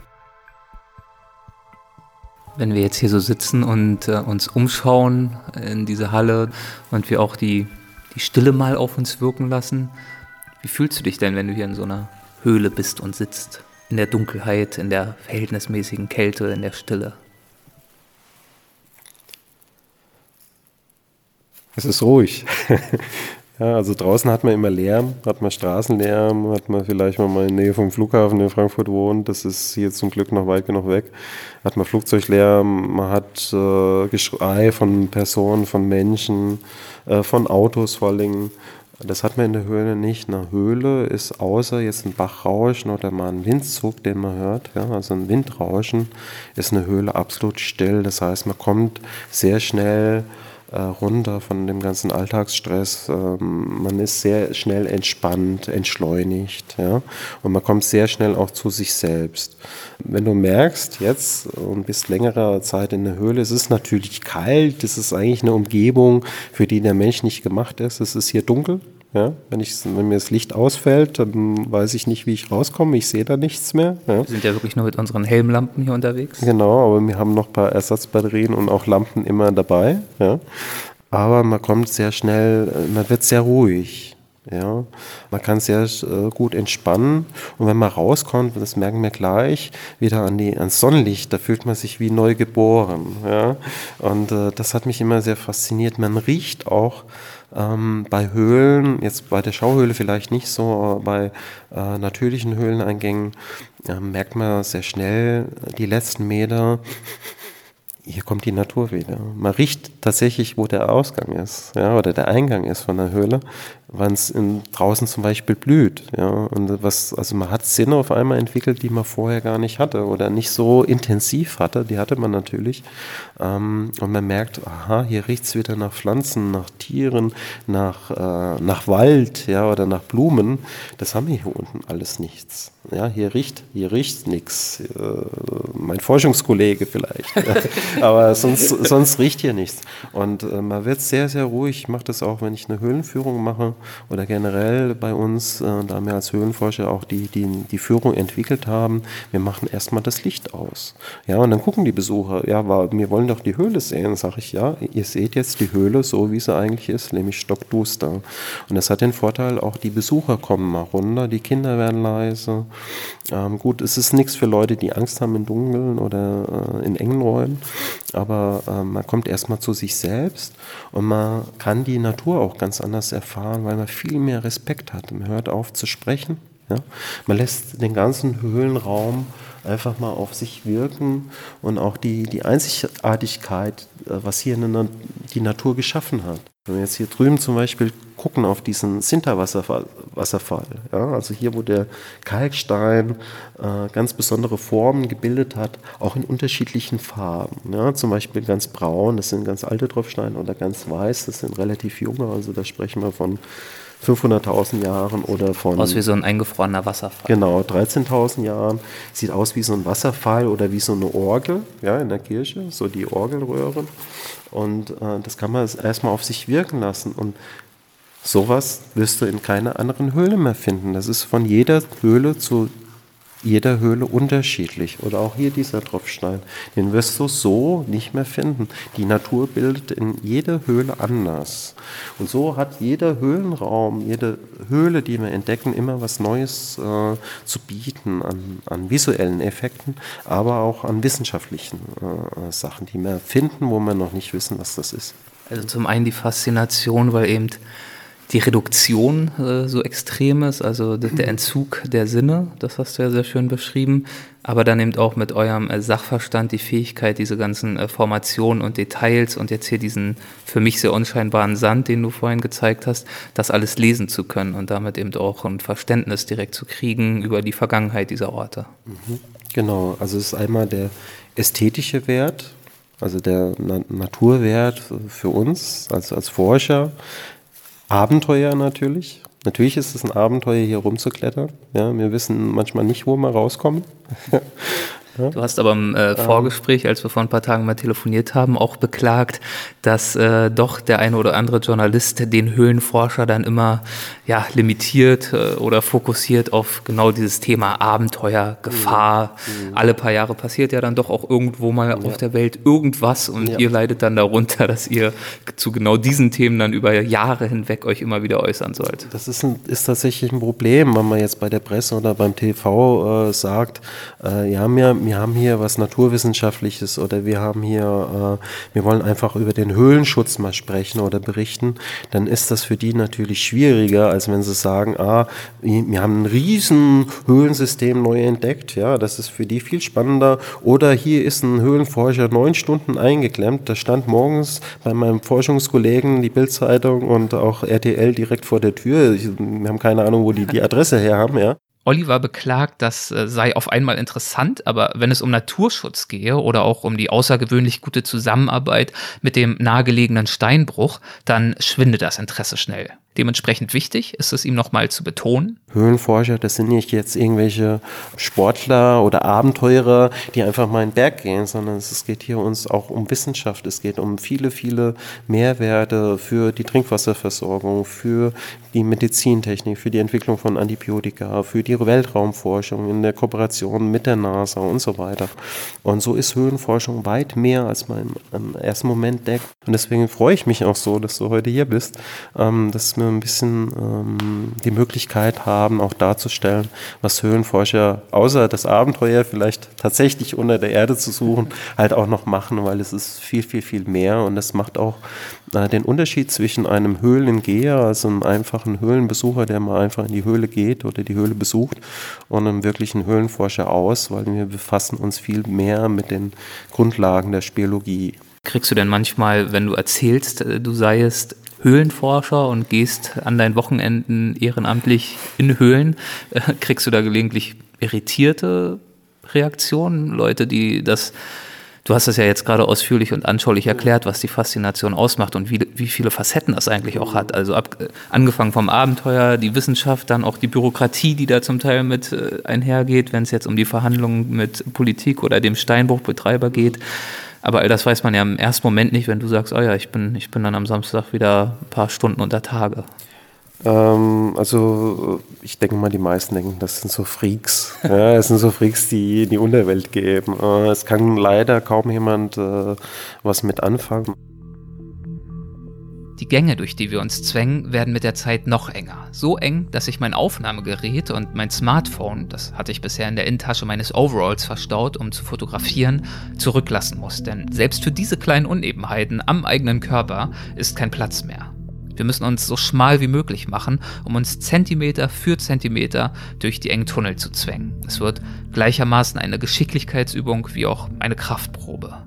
Wenn wir jetzt hier so sitzen und äh, uns umschauen in diese Halle und wir auch die, die Stille mal auf uns wirken lassen, wie fühlst du dich denn, wenn du hier in so einer Höhle bist und sitzt? In der Dunkelheit, in der verhältnismäßigen Kälte, in der Stille. Es ist ruhig. ja, also draußen hat man immer Lärm, hat man Straßenlärm, hat man vielleicht mal in der Nähe vom Flughafen in Frankfurt wohnt, das ist hier zum Glück noch weit genug weg, hat man Flugzeuglärm, man hat äh, Geschrei von Personen, von Menschen, äh, von Autos vor allem Das hat man in der Höhle nicht. Eine Höhle ist außer jetzt ein Bachrauschen oder mal ein Windzug, den man hört, ja, also ein Windrauschen, ist eine Höhle absolut still. Das heißt, man kommt sehr schnell äh, runter von dem ganzen Alltagsstress. Ähm, man ist sehr schnell entspannt, entschleunigt ja? und man kommt sehr schnell auch zu sich selbst. Wenn du merkst jetzt und bist längere Zeit in der Höhle, es ist natürlich kalt, es ist eigentlich eine Umgebung, für die der Mensch nicht gemacht ist. Es ist hier dunkel, ja, wenn, ich, wenn mir das Licht ausfällt, dann weiß ich nicht, wie ich rauskomme. Ich sehe da nichts mehr. Ja. Wir sind ja wirklich nur mit unseren Helmlampen hier unterwegs. Genau, aber wir haben noch ein paar Ersatzbatterien und auch Lampen immer dabei. Ja. Aber man kommt sehr schnell, man wird sehr ruhig. Ja. Man kann sehr äh, gut entspannen. Und wenn man rauskommt, das merken wir gleich, wieder an die, ans Sonnenlicht, da fühlt man sich wie neu geboren. Ja. Und äh, das hat mich immer sehr fasziniert. Man riecht auch ähm, bei Höhlen, jetzt bei der Schauhöhle vielleicht nicht so, aber bei äh, natürlichen Höhleneingängen äh, merkt man sehr schnell die letzten Meter, hier kommt die Natur wieder. Man riecht tatsächlich, wo der Ausgang ist, ja, oder der Eingang ist von der Höhle wann es draußen zum Beispiel blüht. Ja? Und was, also man hat Sinne auf einmal entwickelt, die man vorher gar nicht hatte oder nicht so intensiv hatte. Die hatte man natürlich. Ähm, und man merkt, aha, hier riecht es wieder nach Pflanzen, nach Tieren, nach, äh, nach Wald ja, oder nach Blumen. Das haben wir hier unten alles nichts. Ja, hier riecht hier riecht nichts. Äh, mein Forschungskollege vielleicht. Aber sonst, sonst riecht hier nichts. Und äh, man wird sehr, sehr ruhig. Ich mache das auch, wenn ich eine Höhlenführung mache oder generell bei uns, äh, da wir als Höhlenforscher auch die, die, die Führung entwickelt haben, wir machen erstmal das Licht aus. Ja, und dann gucken die Besucher, ja, war, wir wollen doch die Höhle sehen. Sage ich, ja, ihr seht jetzt die Höhle so, wie sie eigentlich ist, nämlich stockduster. Und das hat den Vorteil, auch die Besucher kommen mal runter, die Kinder werden leise. Ähm, gut, es ist nichts für Leute, die Angst haben im Dunkeln oder äh, in engen Räumen, aber äh, man kommt erstmal zu sich selbst und man kann die Natur auch ganz anders erfahren, weil man viel mehr Respekt hat. Man hört auf zu sprechen. Ja? Man lässt den ganzen Höhlenraum einfach mal auf sich wirken und auch die, die Einzigartigkeit, äh, was hier die Natur geschaffen hat. Wenn wir jetzt hier drüben zum Beispiel gucken auf diesen Sinterwasserfall, Wasserfall, ja, also hier, wo der Kalkstein äh, ganz besondere Formen gebildet hat, auch in unterschiedlichen Farben. Ja, zum Beispiel ganz braun, das sind ganz alte Tropfsteine, oder ganz weiß, das sind relativ junge, also da sprechen wir von 500.000 Jahren oder von. Aus wie so ein eingefrorener Wasserfall. Genau, 13.000 Jahren. Sieht aus wie so ein Wasserfall oder wie so eine Orgel ja, in der Kirche, so die Orgelröhren. Und äh, das kann man erstmal auf sich wirken lassen. Und sowas wirst du in keiner anderen Höhle mehr finden. Das ist von jeder Höhle zu jeder Höhle unterschiedlich. Oder auch hier dieser Tropfstein. Den wirst du so nicht mehr finden. Die Natur bildet in jeder Höhle anders. Und so hat jeder Höhlenraum, jede Höhle, die wir entdecken, immer was Neues äh, zu bieten an, an, visuellen Effekten, aber auch an wissenschaftlichen äh, Sachen, die wir finden, wo wir noch nicht wissen, was das ist. Also zum einen die Faszination, weil eben die Reduktion äh, so extrem ist, also der Entzug der Sinne, das hast du ja sehr schön beschrieben, aber dann eben auch mit eurem äh, Sachverstand die Fähigkeit, diese ganzen äh, Formationen und Details und jetzt hier diesen für mich sehr unscheinbaren Sand, den du vorhin gezeigt hast, das alles lesen zu können und damit eben auch ein Verständnis direkt zu kriegen über die Vergangenheit dieser Orte. Mhm. Genau, also es ist einmal der ästhetische Wert, also der Na Naturwert für uns als, als Forscher, Abenteuer natürlich. Natürlich ist es ein Abenteuer, hier rumzuklettern. Ja, wir wissen manchmal nicht, wo wir rauskommen. Du hast aber im äh, Vorgespräch, als wir vor ein paar Tagen mal telefoniert haben, auch beklagt, dass äh, doch der eine oder andere Journalist den Höhlenforscher dann immer ja, limitiert äh, oder fokussiert auf genau dieses Thema Abenteuer, Gefahr. Mhm. Alle paar Jahre passiert ja dann doch auch irgendwo mal ja. auf der Welt irgendwas und ja. ihr leidet dann darunter, dass ihr zu genau diesen Themen dann über Jahre hinweg euch immer wieder äußern sollt. Das ist, ein, ist tatsächlich ein Problem, wenn man jetzt bei der Presse oder beim TV äh, sagt, äh, ja, wir wir haben hier was Naturwissenschaftliches oder wir haben hier, äh, wir wollen einfach über den Höhlenschutz mal sprechen oder berichten, dann ist das für die natürlich schwieriger, als wenn sie sagen, ah, wir haben ein riesen Höhlensystem neu entdeckt, ja, das ist für die viel spannender. Oder hier ist ein Höhlenforscher neun Stunden eingeklemmt, da stand morgens bei meinem Forschungskollegen die Bildzeitung und auch RTL direkt vor der Tür. Wir haben keine Ahnung, wo die die Adresse her haben, ja. Oliver beklagt, das äh, sei auf einmal interessant, aber wenn es um Naturschutz gehe oder auch um die außergewöhnlich gute Zusammenarbeit mit dem nahegelegenen Steinbruch, dann schwindet das Interesse schnell. Dementsprechend wichtig ist es ihm nochmal zu betonen. Höhlenforscher, das sind nicht jetzt irgendwelche Sportler oder Abenteurer, die einfach mal in den Berg gehen, sondern es geht hier uns auch um Wissenschaft. Es geht um viele, viele Mehrwerte für die Trinkwasserversorgung, für die Medizintechnik, für die Entwicklung von Antibiotika, für die Weltraumforschung in der Kooperation mit der NASA und so weiter. Und so ist Höhlenforschung weit mehr, als man im ersten Moment denkt. Und deswegen freue ich mich auch so, dass du heute hier bist, ähm, dass wir wir ein bisschen ähm, die Möglichkeit haben, auch darzustellen, was Höhlenforscher außer das Abenteuer vielleicht tatsächlich unter der Erde zu suchen, halt auch noch machen, weil es ist viel, viel, viel mehr und das macht auch äh, den Unterschied zwischen einem Höhlengeher, also einem einfachen Höhlenbesucher, der mal einfach in die Höhle geht oder die Höhle besucht, und einem wirklichen Höhlenforscher aus, weil wir befassen uns viel mehr mit den Grundlagen der Spiologie. Kriegst du denn manchmal, wenn du erzählst, äh, du seiest Höhlenforscher und gehst an deinen Wochenenden ehrenamtlich in Höhlen, äh, kriegst du da gelegentlich irritierte Reaktionen? Leute, die das Du hast es ja jetzt gerade ausführlich und anschaulich erklärt, was die Faszination ausmacht und wie, wie viele Facetten das eigentlich auch hat. Also ab, äh, angefangen vom Abenteuer, die Wissenschaft, dann auch die Bürokratie, die da zum Teil mit äh, einhergeht, wenn es jetzt um die Verhandlungen mit Politik oder dem Steinbruchbetreiber geht. Aber all das weiß man ja im ersten Moment nicht, wenn du sagst, oh ja, ich bin, ich bin dann am Samstag wieder ein paar Stunden unter Tage. Ähm, also ich denke mal, die meisten denken, das sind so Freaks. ja, es sind so Freaks, die in die Unterwelt geben. Äh, es kann leider kaum jemand äh, was mit anfangen. Die Gänge, durch die wir uns zwängen, werden mit der Zeit noch enger. So eng, dass ich mein Aufnahmegerät und mein Smartphone, das hatte ich bisher in der Innentasche meines Overalls verstaut, um zu fotografieren, zurücklassen muss. Denn selbst für diese kleinen Unebenheiten am eigenen Körper ist kein Platz mehr. Wir müssen uns so schmal wie möglich machen, um uns Zentimeter für Zentimeter durch die engen Tunnel zu zwängen. Es wird gleichermaßen eine Geschicklichkeitsübung wie auch eine Kraftprobe.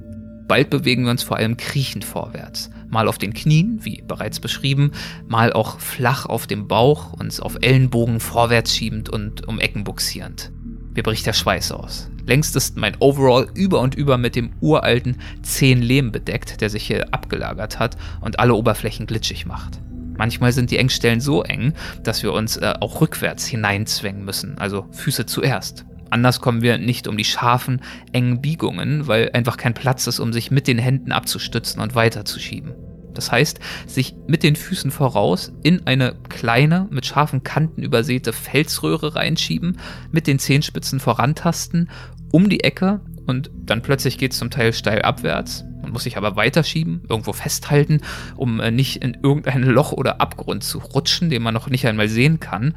Bald bewegen wir uns vor allem kriechend vorwärts. Mal auf den Knien, wie bereits beschrieben, mal auch flach auf dem Bauch, uns auf Ellenbogen vorwärts schiebend und um Ecken buxierend. Mir bricht der Schweiß aus. Längst ist mein Overall über und über mit dem uralten Zehnlehm bedeckt, der sich hier abgelagert hat und alle Oberflächen glitschig macht. Manchmal sind die Engstellen so eng, dass wir uns äh, auch rückwärts hineinzwängen müssen, also Füße zuerst. Anders kommen wir nicht um die scharfen, engen Biegungen, weil einfach kein Platz ist, um sich mit den Händen abzustützen und weiterzuschieben. Das heißt, sich mit den Füßen voraus in eine kleine, mit scharfen Kanten übersäte Felsröhre reinschieben, mit den Zehenspitzen vorantasten, um die Ecke und dann plötzlich geht es zum Teil steil abwärts. Man muss sich aber weiterschieben, irgendwo festhalten, um äh, nicht in irgendein Loch oder Abgrund zu rutschen, den man noch nicht einmal sehen kann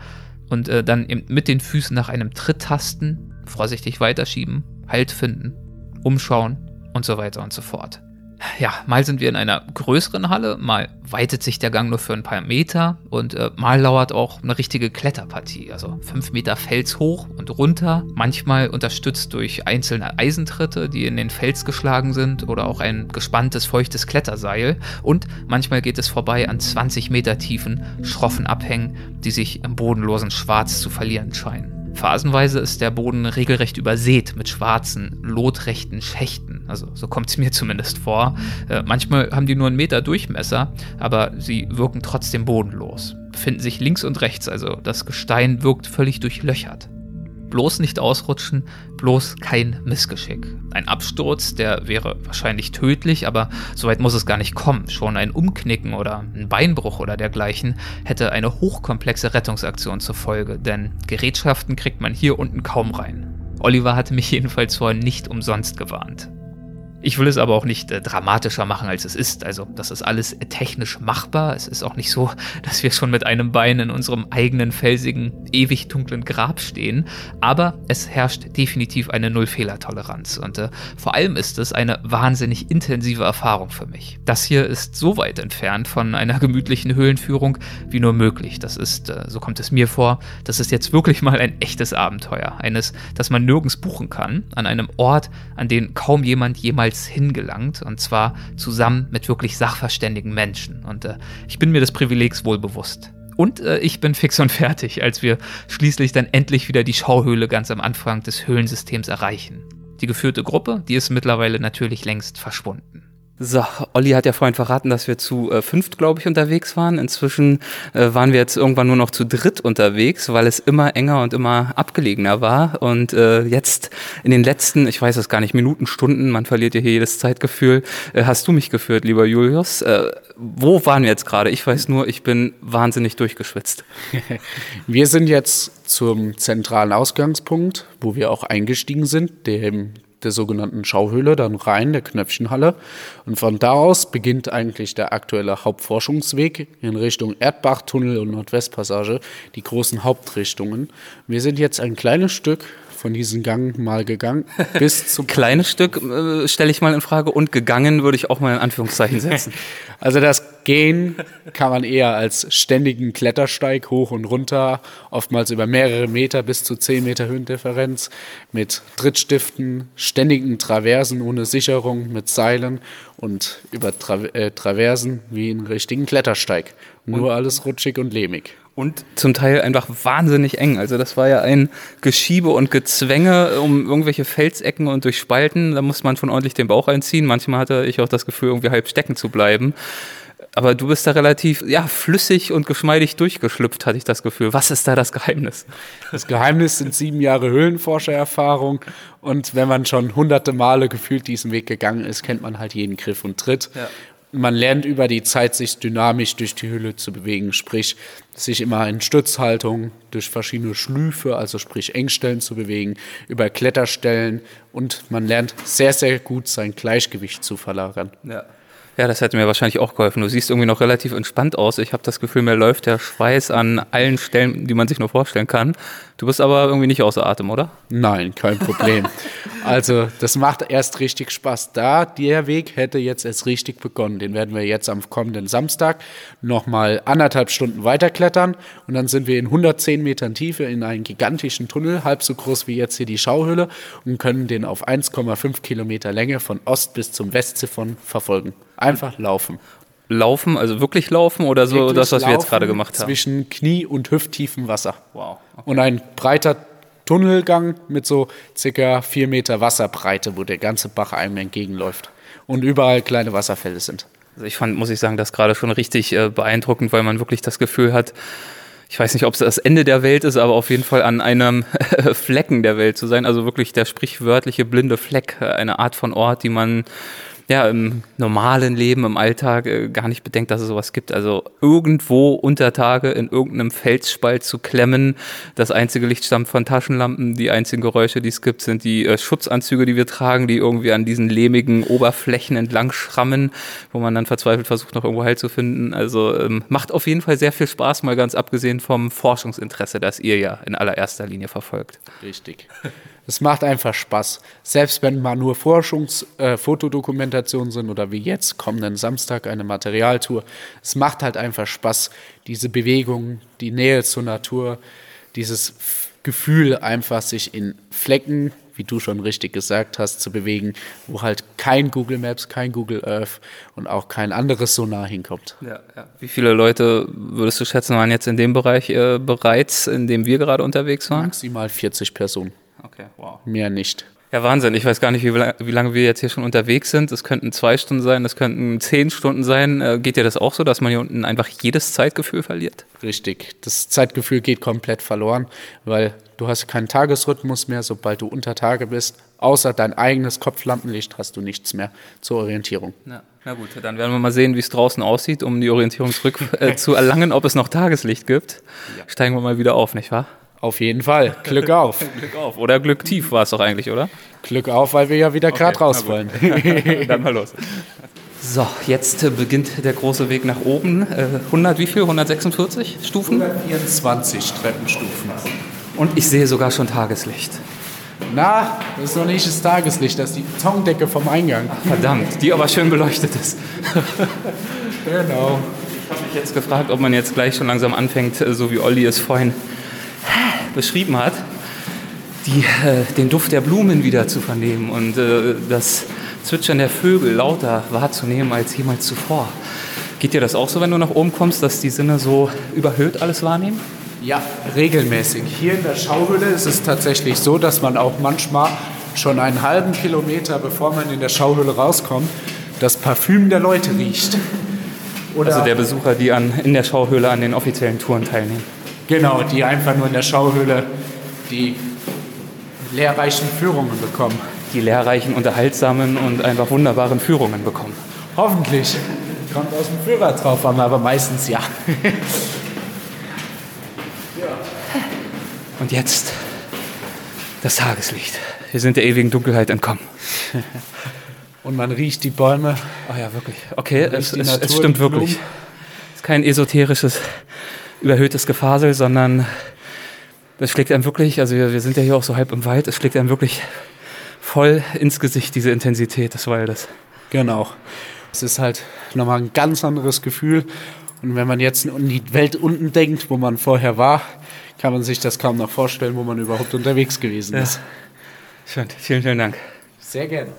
und äh, dann mit den Füßen nach einem Tritt tasten, vorsichtig weiterschieben, Halt finden, umschauen und so weiter und so fort ja, mal sind wir in einer größeren Halle, mal weitet sich der Gang nur für ein paar Meter und äh, mal lauert auch eine richtige Kletterpartie, also fünf Meter Fels hoch und runter, manchmal unterstützt durch einzelne Eisentritte, die in den Fels geschlagen sind oder auch ein gespanntes, feuchtes Kletterseil und manchmal geht es vorbei an 20 Meter tiefen, schroffen Abhängen, die sich im bodenlosen Schwarz zu verlieren scheinen. Phasenweise ist der Boden regelrecht übersät mit schwarzen, lotrechten Schächten. Also so kommt es mir zumindest vor. Äh, manchmal haben die nur einen Meter Durchmesser, aber sie wirken trotzdem bodenlos. Befinden sich links und rechts, also das Gestein wirkt völlig durchlöchert. Bloß nicht ausrutschen, bloß kein Missgeschick. Ein Absturz, der wäre wahrscheinlich tödlich, aber soweit muss es gar nicht kommen. Schon ein Umknicken oder ein Beinbruch oder dergleichen hätte eine hochkomplexe Rettungsaktion zur Folge, denn Gerätschaften kriegt man hier unten kaum rein. Oliver hatte mich jedenfalls vorher nicht umsonst gewarnt. Ich will es aber auch nicht äh, dramatischer machen, als es ist. Also, das ist alles technisch machbar. Es ist auch nicht so, dass wir schon mit einem Bein in unserem eigenen felsigen, ewig dunklen Grab stehen. Aber es herrscht definitiv eine Null-Fehler-Toleranz. Und äh, vor allem ist es eine wahnsinnig intensive Erfahrung für mich. Das hier ist so weit entfernt von einer gemütlichen Höhlenführung wie nur möglich. Das ist, äh, so kommt es mir vor, das ist jetzt wirklich mal ein echtes Abenteuer. Eines, das man nirgends buchen kann. An einem Ort, an den kaum jemand jemals jemals hingelangt und zwar zusammen mit wirklich sachverständigen Menschen. Und äh, ich bin mir des Privilegs wohl bewusst. Und äh, ich bin fix und fertig, als wir schließlich dann endlich wieder die Schauhöhle ganz am Anfang des Höhlensystems erreichen. Die geführte Gruppe, die ist mittlerweile natürlich längst verschwunden. So, Olli hat ja vorhin verraten, dass wir zu äh, fünft, glaube ich, unterwegs waren. Inzwischen äh, waren wir jetzt irgendwann nur noch zu dritt unterwegs, weil es immer enger und immer abgelegener war. Und äh, jetzt in den letzten, ich weiß es gar nicht, Minuten, Stunden, man verliert ja hier jedes Zeitgefühl, äh, hast du mich geführt, lieber Julius. Äh, wo waren wir jetzt gerade? Ich weiß nur, ich bin wahnsinnig durchgeschwitzt. wir sind jetzt zum zentralen Ausgangspunkt, wo wir auch eingestiegen sind, dem der sogenannten Schauhöhle, dann rein, der Knöpfchenhalle. Und von da aus beginnt eigentlich der aktuelle Hauptforschungsweg in Richtung Erdbachtunnel und Nordwestpassage, die großen Hauptrichtungen. Wir sind jetzt ein kleines Stück von diesem Gang mal gegangen bis zum kleines Stück äh, stelle ich mal in Frage und gegangen würde ich auch mal in Anführungszeichen setzen. also das Gehen kann man eher als ständigen Klettersteig hoch und runter, oftmals über mehrere Meter bis zu zehn Meter Höhendifferenz mit Trittstiften, ständigen Traversen ohne Sicherung mit Seilen und über Tra äh, Traversen wie einen richtigen Klettersteig. Nur und alles rutschig und lehmig und zum Teil einfach wahnsinnig eng. Also das war ja ein Geschiebe und Gezwänge um irgendwelche Felsecken und durch Spalten. Da muss man schon ordentlich den Bauch einziehen. Manchmal hatte ich auch das Gefühl, irgendwie halb stecken zu bleiben. Aber du bist da relativ ja, flüssig und geschmeidig durchgeschlüpft, hatte ich das Gefühl. Was ist da das Geheimnis? Das Geheimnis sind sieben Jahre Höhlenforschererfahrung. Und wenn man schon hunderte Male gefühlt diesen Weg gegangen ist, kennt man halt jeden Griff und Tritt. Ja man lernt über die Zeit, sich dynamisch durch die Hülle zu bewegen, sprich sich immer in Stützhaltung durch verschiedene Schlüfe, also sprich Engstellen zu bewegen, über Kletterstellen und man lernt sehr, sehr gut sein Gleichgewicht zu verlagern. Ja. Ja, das hätte mir wahrscheinlich auch geholfen. Du siehst irgendwie noch relativ entspannt aus. Ich habe das Gefühl, mir läuft der Schweiß an allen Stellen, die man sich nur vorstellen kann. Du bist aber irgendwie nicht außer Atem, oder? Nein, kein Problem. also, das macht erst richtig Spaß. Da, der Weg hätte jetzt erst richtig begonnen. Den werden wir jetzt am kommenden Samstag nochmal anderthalb Stunden weiterklettern. Und dann sind wir in 110 Metern Tiefe in einen gigantischen Tunnel, halb so groß wie jetzt hier die Schauhöhle, und können den auf 1,5 Kilometer Länge von Ost bis zum Westziffern verfolgen. Einfach laufen. Laufen, also wirklich laufen oder so wirklich das, was wir jetzt gerade gemacht haben? Zwischen Knie- und hüfttiefem Wasser. Wow. Okay. Und ein breiter Tunnelgang mit so circa vier Meter Wasserbreite, wo der ganze Bach einem entgegenläuft. Und überall kleine Wasserfälle sind. Also ich fand, muss ich sagen, das gerade schon richtig äh, beeindruckend, weil man wirklich das Gefühl hat, ich weiß nicht, ob es das Ende der Welt ist, aber auf jeden Fall an einem Flecken der Welt zu sein. Also wirklich der sprichwörtliche blinde Fleck, äh, eine Art von Ort, die man ja, im normalen Leben, im Alltag äh, gar nicht bedenkt, dass es sowas gibt. Also irgendwo unter Tage in irgendeinem Felsspalt zu klemmen. Das einzige Licht stammt von Taschenlampen. Die einzigen Geräusche, die es gibt, sind die äh, Schutzanzüge, die wir tragen, die irgendwie an diesen lehmigen Oberflächen entlang schrammen, wo man dann verzweifelt versucht, noch irgendwo Halt zu finden. Also ähm, macht auf jeden Fall sehr viel Spaß, mal ganz abgesehen vom Forschungsinteresse, das ihr ja in allererster Linie verfolgt. Richtig. Es macht einfach Spaß. Selbst wenn mal nur Forschungs-, äh, sind oder wie jetzt kommenden Samstag eine Materialtour. Es macht halt einfach Spaß, diese Bewegung, die Nähe zur Natur, dieses Gefühl einfach sich in Flecken, wie du schon richtig gesagt hast, zu bewegen, wo halt kein Google Maps, kein Google Earth und auch kein anderes Sonar hinkommt. Ja, ja. Wie viele Leute würdest du schätzen, waren jetzt in dem Bereich äh, bereits, in dem wir gerade unterwegs waren? Maximal 40 Personen. Okay, wow. Mehr nicht. Ja, Wahnsinn. Ich weiß gar nicht, wie, wie, lange wir jetzt hier schon unterwegs sind. Es könnten zwei Stunden sein, es könnten zehn Stunden sein. Äh, geht dir das auch so, dass man hier unten einfach jedes Zeitgefühl verliert? Richtig. Das Zeitgefühl geht komplett verloren, weil du hast keinen Tagesrhythmus mehr, sobald du unter Tage bist. Außer dein eigenes Kopflampenlicht hast du nichts mehr zur Orientierung. Ja. Na gut, dann werden wir mal sehen, wie es draußen aussieht, um die Orientierung zurück äh, zu erlangen, ob es noch Tageslicht gibt. Ja. Steigen wir mal wieder auf, nicht wahr? Auf jeden Fall. Glück auf. Glück auf. Oder Glück tief war es doch eigentlich, oder? Glück auf, weil wir ja wieder gerade Okay, raus na wollen. Dann mal los. So, jetzt äh, beginnt der große Weg nach oben. Äh, 100, wie viel? 146 Stufen? 124 Treppenstufen. Und ich sehe sogar schon Tageslicht. Na, das ist noch nicht das Tageslicht, das ist die Betondecke vom Eingang. Verdammt, die aber schön beleuchtet ist. Genau. Ich habe mich jetzt gefragt, ob man jetzt gleich schon langsam anfängt, äh, so wie Olli es vorhin beschrieben hat, die, äh, den Duft der Blumen wieder zu vernehmen und äh, das Zwitschern der Vögel lauter wahrzunehmen als jemals zuvor. Geht dir das auch so, wenn du nach oben kommst, dass die Sinne so überhöht alles wahrnehmen? Ja, regelmäßig. Hier in der Schauhöhle ist es tatsächlich so, dass man auch manchmal schon einen halben Kilometer, bevor man in der Schauhöhle rauskommt, das Parfüm der Leute riecht. Oder Also der Besucher, die an, in der Schauhöhle an den offiziellen Touren teilnehmen. Genau, die einfach nur in der Schauhöhle die lehrreichen Führungen bekommen. Die lehrreichen, unterhaltsamen und einfach wunderbaren Führungen bekommen. Hoffentlich. Kommt aus dem Führer drauf an, aber meistens ja. Und jetzt das Tageslicht. Wir sind der ewigen Dunkelheit entkommen. Und man riecht die Bäume. Ah ja, wirklich. Okay, es, es, es stimmt wirklich. Es ist kein esoterisches, überhöhtes Gefasel, sondern das schlägt einem wirklich, also wir, wir sind ja hier auch so halb im Wald, es schlägt einem wirklich voll ins Gesicht, diese Intensität des Waldes. Genau. Es ist halt nochmal ein ganz anderes Gefühl. Und wenn man jetzt an die Welt unten denkt, wo man vorher war, kann man sich das kaum noch vorstellen, wo man überhaupt unterwegs gewesen Ja. ist. Schön, vielen, vielen Dank. Sehr gerne.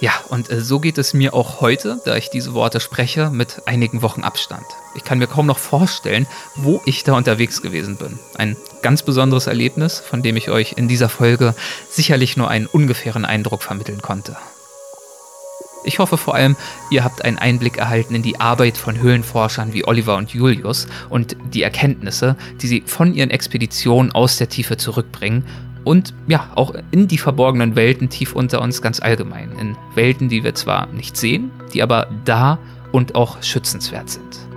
Ja, und äh, so geht es mir auch heute, da ich diese Worte spreche, mit einigen Wochen Abstand. Ich kann mir kaum noch vorstellen, wo ich da unterwegs gewesen bin. Ein ganz besonderes Erlebnis, von dem ich euch in dieser Folge sicherlich nur einen ungefähren Eindruck vermitteln konnte. Ich hoffe vor allem, ihr habt einen Einblick erhalten in die Arbeit von Höhlenforschern wie Oliver und Julius und die Erkenntnisse, die sie von ihren Expeditionen aus der Tiefe zurückbringen und ja, auch in die verborgenen Welten tief unter uns ganz allgemein. In Welten, die wir zwar nicht sehen, die aber da und auch schützenswert sind.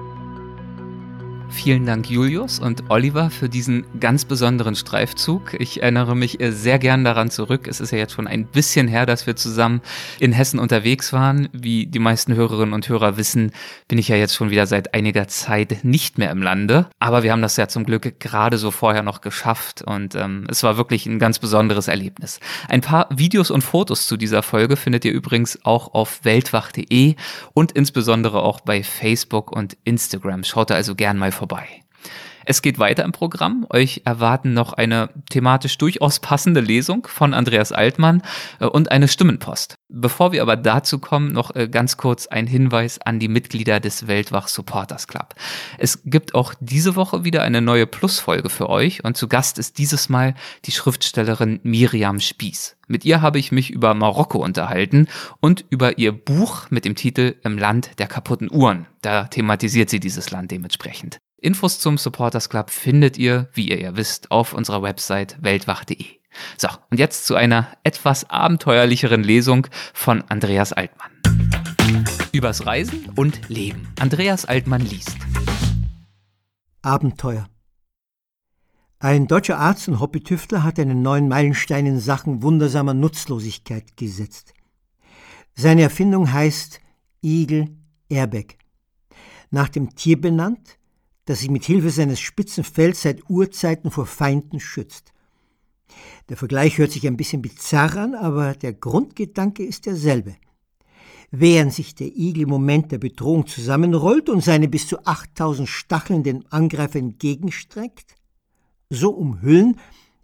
Vielen Dank, Julius und Oliver, für diesen ganz besonderen Streifzug. Ich erinnere mich äh, sehr gern daran zurück. Es ist ja jetzt schon ein bisschen her, dass wir zusammen in Hessen unterwegs waren. Wie die meisten Hörerinnen und Hörer wissen, bin ich ja jetzt schon wieder seit einiger Zeit nicht mehr im Lande. Aber wir haben das ja zum Glück gerade so vorher noch geschafft und ähm, es war wirklich ein ganz besonderes Erlebnis. Ein paar Videos und Fotos zu dieser Folge findet ihr übrigens auch auf weltwach.de und insbesondere auch bei Facebook und Instagram. Schaut da also gern mal vorbei. Es geht weiter im Programm. Euch erwarten noch eine thematisch durchaus passende Lesung von Andreas Altmann äh, und eine Stimmenpost. Bevor wir aber dazu kommen, noch äh, ganz kurz ein Hinweis an die Mitglieder des Weltwach Supporters Club. Es gibt auch diese Woche wieder eine neue Plusfolge für euch und zu Gast ist dieses Mal die Schriftstellerin Miriam Spieß. Mit ihr habe ich mich über Marokko unterhalten und über ihr Buch mit dem Titel Im Land der kaputten Uhren. Da thematisiert sie dieses Land dementsprechend. Infos zum Supporters Club findet ihr, wie ihr ja wisst, auf unserer Website weltwach.de. So, und jetzt zu einer etwas abenteuerlicheren Lesung von Andreas Altmann. Übers Reisen und Leben. Andreas Altmann liest. Abenteuer. Ein deutscher Arzt und Hobbytüftler hat einen neuen Meilenstein in Sachen wundersamer Nutzlosigkeit gesetzt. Seine Erfindung heißt Eagle Airbag. Nach dem Tier benannt, das sich mit Hilfe seines spitzen Fells seit Urzeiten vor Feinden schützt. Der Vergleich hört sich ein bisschen bizarr an, aber der Grundgedanke ist derselbe. Während sich der Igel im Moment der Bedrohung zusammenrollt und seine bis zu 8000 Stacheln dem Angreifer entgegenstreckt, so umhüllen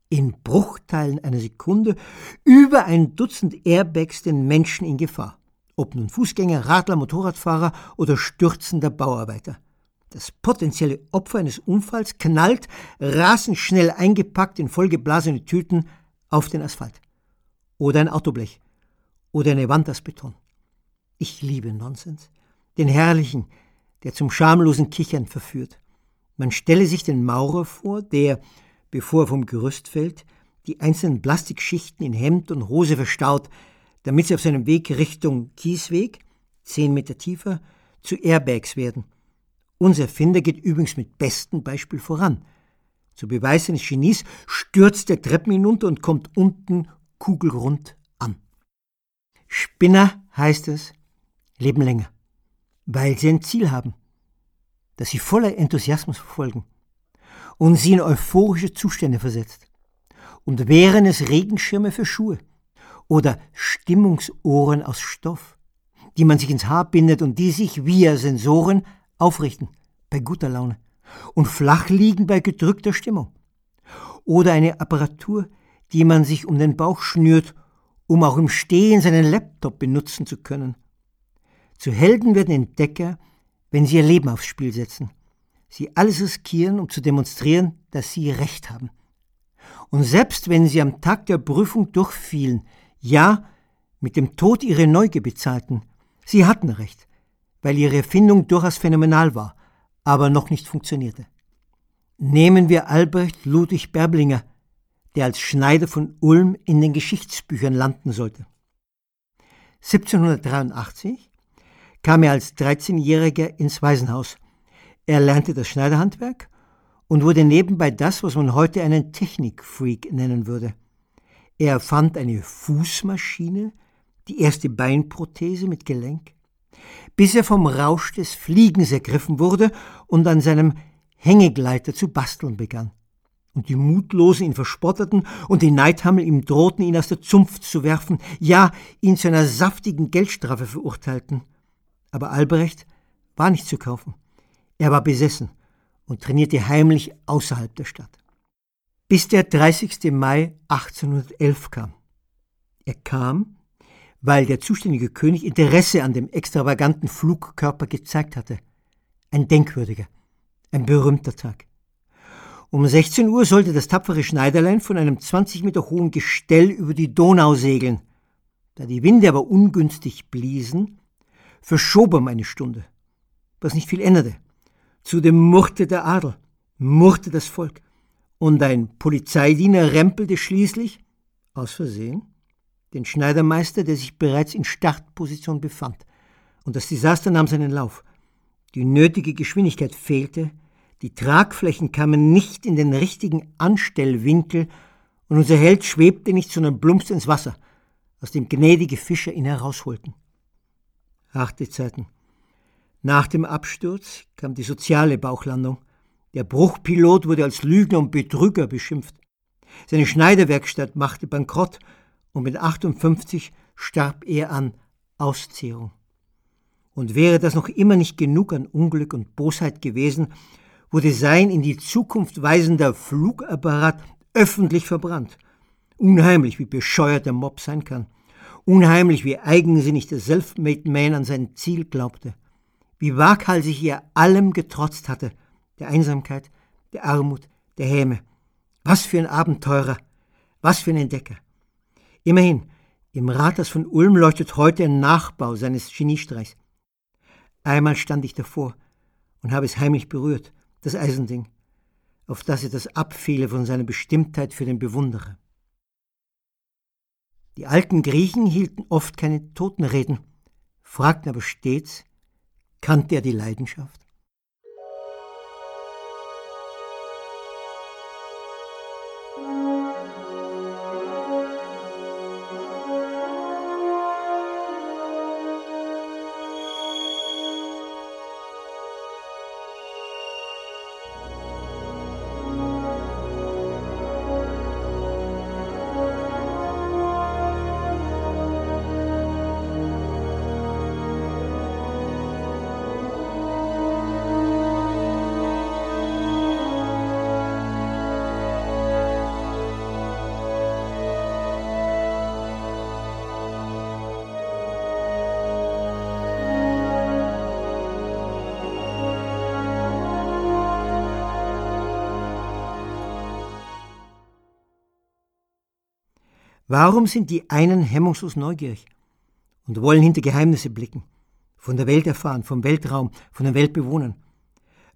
in Bruchteilen einer Sekunde über ein Dutzend Airbags den Menschen in Gefahr. Ob nun Fußgänger, Radler, Motorradfahrer oder stürzender Bauarbeiter. Das potenzielle Opfer eines Unfalls knallt, rasend schnell eingepackt in vollgeblasene Tüten, auf den Asphalt. Oder ein Autoblech. Oder eine Wand aus Beton. Ich liebe Nonsens. Den herrlichen, der zum schamlosen Kichern verführt. Man stelle sich den Maurer vor, der, bevor er vom Gerüst fällt, die einzelnen Plastikschichten in Hemd und Hose verstaut, damit sie auf seinem Weg Richtung Kiesweg, zehn Meter tiefer, zu Airbags werden Unser Erfinder geht übrigens mit bestem Beispiel voran. Zu Beweis seines Genies stürzt er Treppen hinunter und kommt unten kugelrund an. Spinner, heißt es, leben länger, weil sie ein Ziel haben, das sie voller Enthusiasmus verfolgen und sie in euphorische Zustände versetzt und wären es Regenschirme für Schuhe oder Stimmungsohren aus Stoff, die man sich ins Haar bindet und die sich via Sensoren aufrichten bei guter Laune und flach liegen bei gedrückter Stimmung. Oder eine Apparatur, die man sich um den Bauch schnürt, um auch im Stehen seinen Laptop benutzen zu können. Zu Helden werden Entdecker, wenn sie ihr Leben aufs Spiel setzen. Sie alles riskieren, um zu demonstrieren, dass sie Recht haben. Und selbst wenn sie am Tag der Prüfung durchfielen, ja, mit dem Tod ihrer Neugier bezahlten, sie hatten Recht, weil ihre Erfindung durchaus phänomenal war, aber noch nicht funktionierte. Nehmen wir Albrecht Ludwig Berblinger, der als Schneider von Ulm in den Geschichtsbüchern landen sollte. 1783 kam er als 13-Jähriger ins Waisenhaus. Er lernte das Schneiderhandwerk und wurde nebenbei das, was man heute einen Technikfreak nennen würde. Er erfand eine Fußmaschine, die erste Beinprothese mit Gelenk, bis er vom Rausch des Fliegens ergriffen wurde und an seinem Hängegleiter zu basteln begann. Und die Mutlosen ihn verspotteten und die Neidhammel ihm drohten, ihn aus der Zunft zu werfen, ja, ihn zu einer saftigen Geldstrafe verurteilten. Aber Albrecht war nicht zu kaufen. Er war besessen und trainierte heimlich außerhalb der Stadt. Bis der 30. Mai 1811 kam. Er kam, weil der zuständige König Interesse an dem extravaganten Flugkörper gezeigt hatte. Ein denkwürdiger, ein berühmter Tag. Um 16 Uhr sollte das tapfere Schneiderlein von einem 20 Meter hohen Gestell über die Donau segeln. Da die Winde aber ungünstig bliesen, verschob er um eine Stunde, was nicht viel änderte. Zudem murrte der Adel, murrte das Volk, und ein Polizeidiener rempelte schließlich, aus Versehen, den Schneidermeister, der sich bereits in Startposition befand. Und das Desaster nahm seinen Lauf. Die nötige Geschwindigkeit fehlte, die Tragflächen kamen nicht in den richtigen Anstellwinkel und unser Held schwebte nicht, sondern plumpste ins Wasser, aus dem gnädige Fischer ihn herausholten. Harte Zeiten. Nach dem Absturz kam die soziale Bauchlandung. Der Bruchpilot wurde als Lügner und Betrüger beschimpft. Seine Schneiderwerkstatt machte Bankrott und mit 58 starb er an Auszehrung. Und wäre das noch immer nicht genug an Unglück und Bosheit gewesen, wurde sein in die Zukunft weisender Flugapparat öffentlich verbrannt. Unheimlich, wie bescheuert der Mob sein kann. Unheimlich, wie eigensinnig der Selfmade Man an sein Ziel glaubte. Wie waghalsig er allem getrotzt hatte. Der Einsamkeit, der Armut, der Häme. Was für ein Abenteurer. Was für ein Entdecker. Immerhin, im Rathaus von Ulm leuchtet heute ein Nachbau seines Geniestreichs. Einmal stand ich davor und habe es heimlich berührt, das Eisending, auf das es das abfiele von seiner Bestimmtheit für den Bewunderer. Die alten Griechen hielten oft keine Totenreden, fragten aber stets, kannte er die Leidenschaft? Warum sind die einen hemmungslos neugierig und wollen hinter Geheimnisse blicken, von der Welt erfahren, vom Weltraum, von den Weltbewohnern?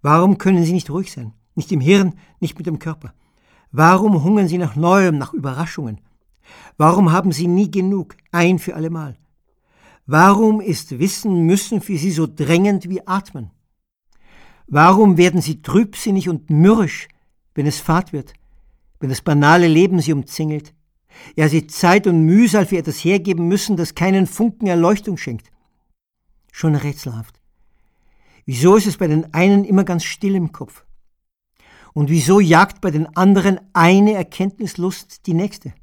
Warum können sie nicht ruhig sein, nicht im Hirn, nicht mit dem Körper? Warum hungern sie nach Neuem, nach Überraschungen? Warum haben sie nie genug, ein für allemal? Warum ist Wissen müssen für sie so drängend wie Atmen? Warum werden sie trübsinnig und mürrisch, wenn es fad wird, wenn das banale Leben sie umzingelt? Ja, sie Zeit und Mühsal für etwas hergeben müssen, das keinen Funken Erleuchtung schenkt. Schon rätselhaft. Wieso ist es bei den einen immer ganz still im Kopf? Und wieso jagt bei den anderen eine Erkenntnislust die nächste?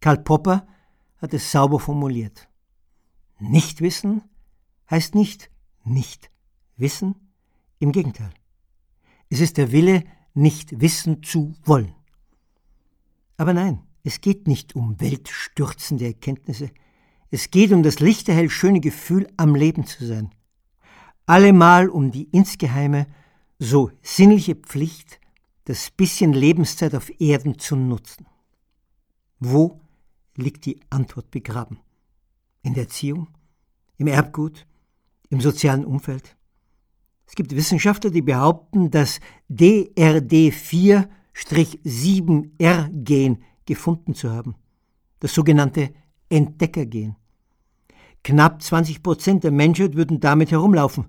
Karl Popper hat es sauber formuliert. Nicht wissen heißt nicht nicht wissen, im Gegenteil. Es ist der Wille, nicht wissen zu wollen. Aber nein, es geht nicht um weltstürzende Erkenntnisse. Es geht um das lichterhell schöne Gefühl, am Leben zu sein. Allemal um die insgeheime, so sinnliche Pflicht, das bisschen Lebenszeit auf Erden zu nutzen. Wo liegt die Antwort begraben? In der Erziehung? Im Erbgut? Im sozialen Umfeld? Es gibt Wissenschaftler, die behaupten, das DRD4-7R-Gen gefunden zu haben, das sogenannte Entdeckergen. Knapp 20 Prozent der Menschheit würden damit herumlaufen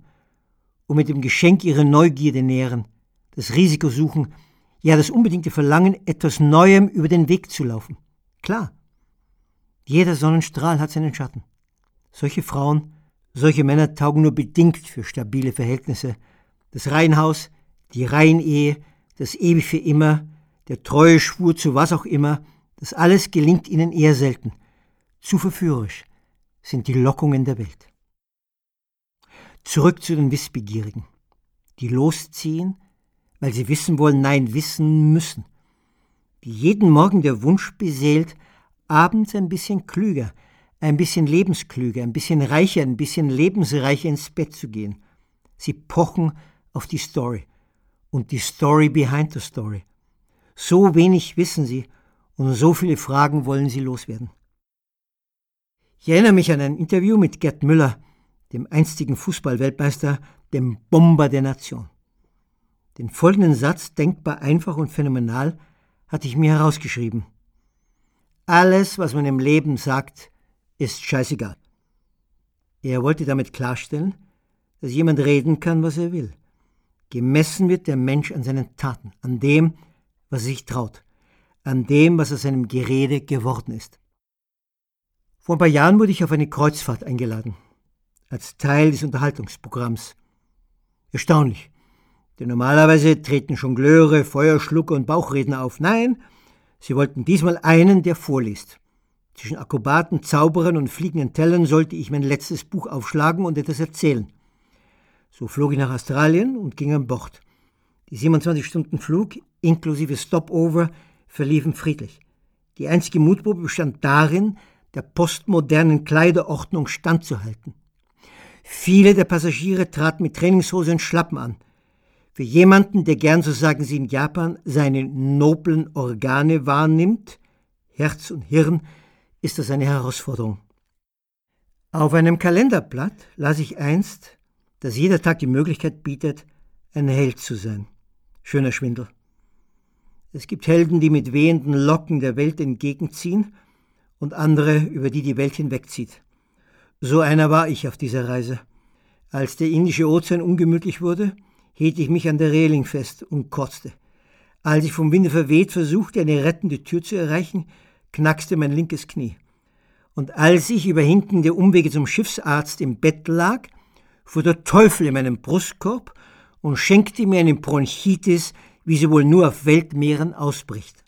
und mit dem Geschenk ihre Neugierde nähren, das Risiko suchen, ja das unbedingte Verlangen, etwas Neuem über den Weg zu laufen. Klar, jeder Sonnenstrahl hat seinen Schatten. Solche Frauen, solche Männer taugen nur bedingt für stabile Verhältnisse. Das Reihenhaus, die Reihenehe, das ewig für immer, der treue Schwur zu was auch immer, das alles gelingt ihnen eher selten. Zu verführerisch sind die Lockungen der Welt. Zurück zu den Wissbegierigen, die losziehen, weil sie wissen wollen, nein, wissen müssen, die jeden Morgen der Wunsch beseelt, abends ein bisschen klüger, ein bisschen lebensklüger, ein bisschen reicher, ein bisschen lebensreicher ins Bett zu gehen. Sie pochen auf die Story und die Story behind the Story. So wenig wissen sie und so viele Fragen wollen sie loswerden. Ich erinnere mich an ein Interview mit Gerd Müller, dem einstigen Fußballweltmeister, dem Bomber der Nation. Den folgenden Satz, denkbar einfach und phänomenal, hatte ich mir herausgeschrieben. Alles, was man im Leben sagt, ist scheißegal. Er wollte damit klarstellen, dass jemand reden kann, was er will. Gemessen wird der Mensch an seinen Taten, an dem, was er sich traut, an dem, was aus seinem Gerede geworden ist. Vor ein paar Jahren wurde ich auf eine Kreuzfahrt eingeladen, als Teil des Unterhaltungsprogramms. Erstaunlich, denn normalerweise treten Jongleure, Feuerschlucker und Bauchredner auf. Nein, sie wollten diesmal einen, der vorliest. Zwischen Akrobaten, Zauberern und fliegenden Tellern sollte ich mein letztes Buch aufschlagen und etwas erzählen. So flog ich nach Australien und ging an Bord. Die 27-Stunden-Flug inklusive Stopover verliefen friedlich. Die einzige Mutprobe bestand darin, der postmodernen Kleiderordnung standzuhalten. Viele der Passagiere traten mit Trainingshose und Schlappen an. Für jemanden, der gern, so sagen sie in Japan, seine noblen Organe wahrnimmt, Herz und Hirn, ist das eine Herausforderung. Auf einem Kalenderblatt las ich einst, dass jeder Tag die Möglichkeit bietet, ein Held zu sein. Schöner Schwindel. Es gibt Helden, die mit wehenden Locken der Welt entgegenziehen und andere, über die die Welt hinwegzieht. So einer war ich auf dieser Reise. Als der Indische Ozean ungemütlich wurde, hielt ich mich an der Reling fest und kotzte. Als ich vom Winde verweht versuchte, eine rettende Tür zu erreichen, knackste mein linkes Knie. Und als ich über hinkende Umwege zum Schiffsarzt im Bett lag, fuhr der Teufel in meinen Brustkorb und schenkte mir eine Bronchitis, wie sie wohl nur auf Weltmeeren ausbricht.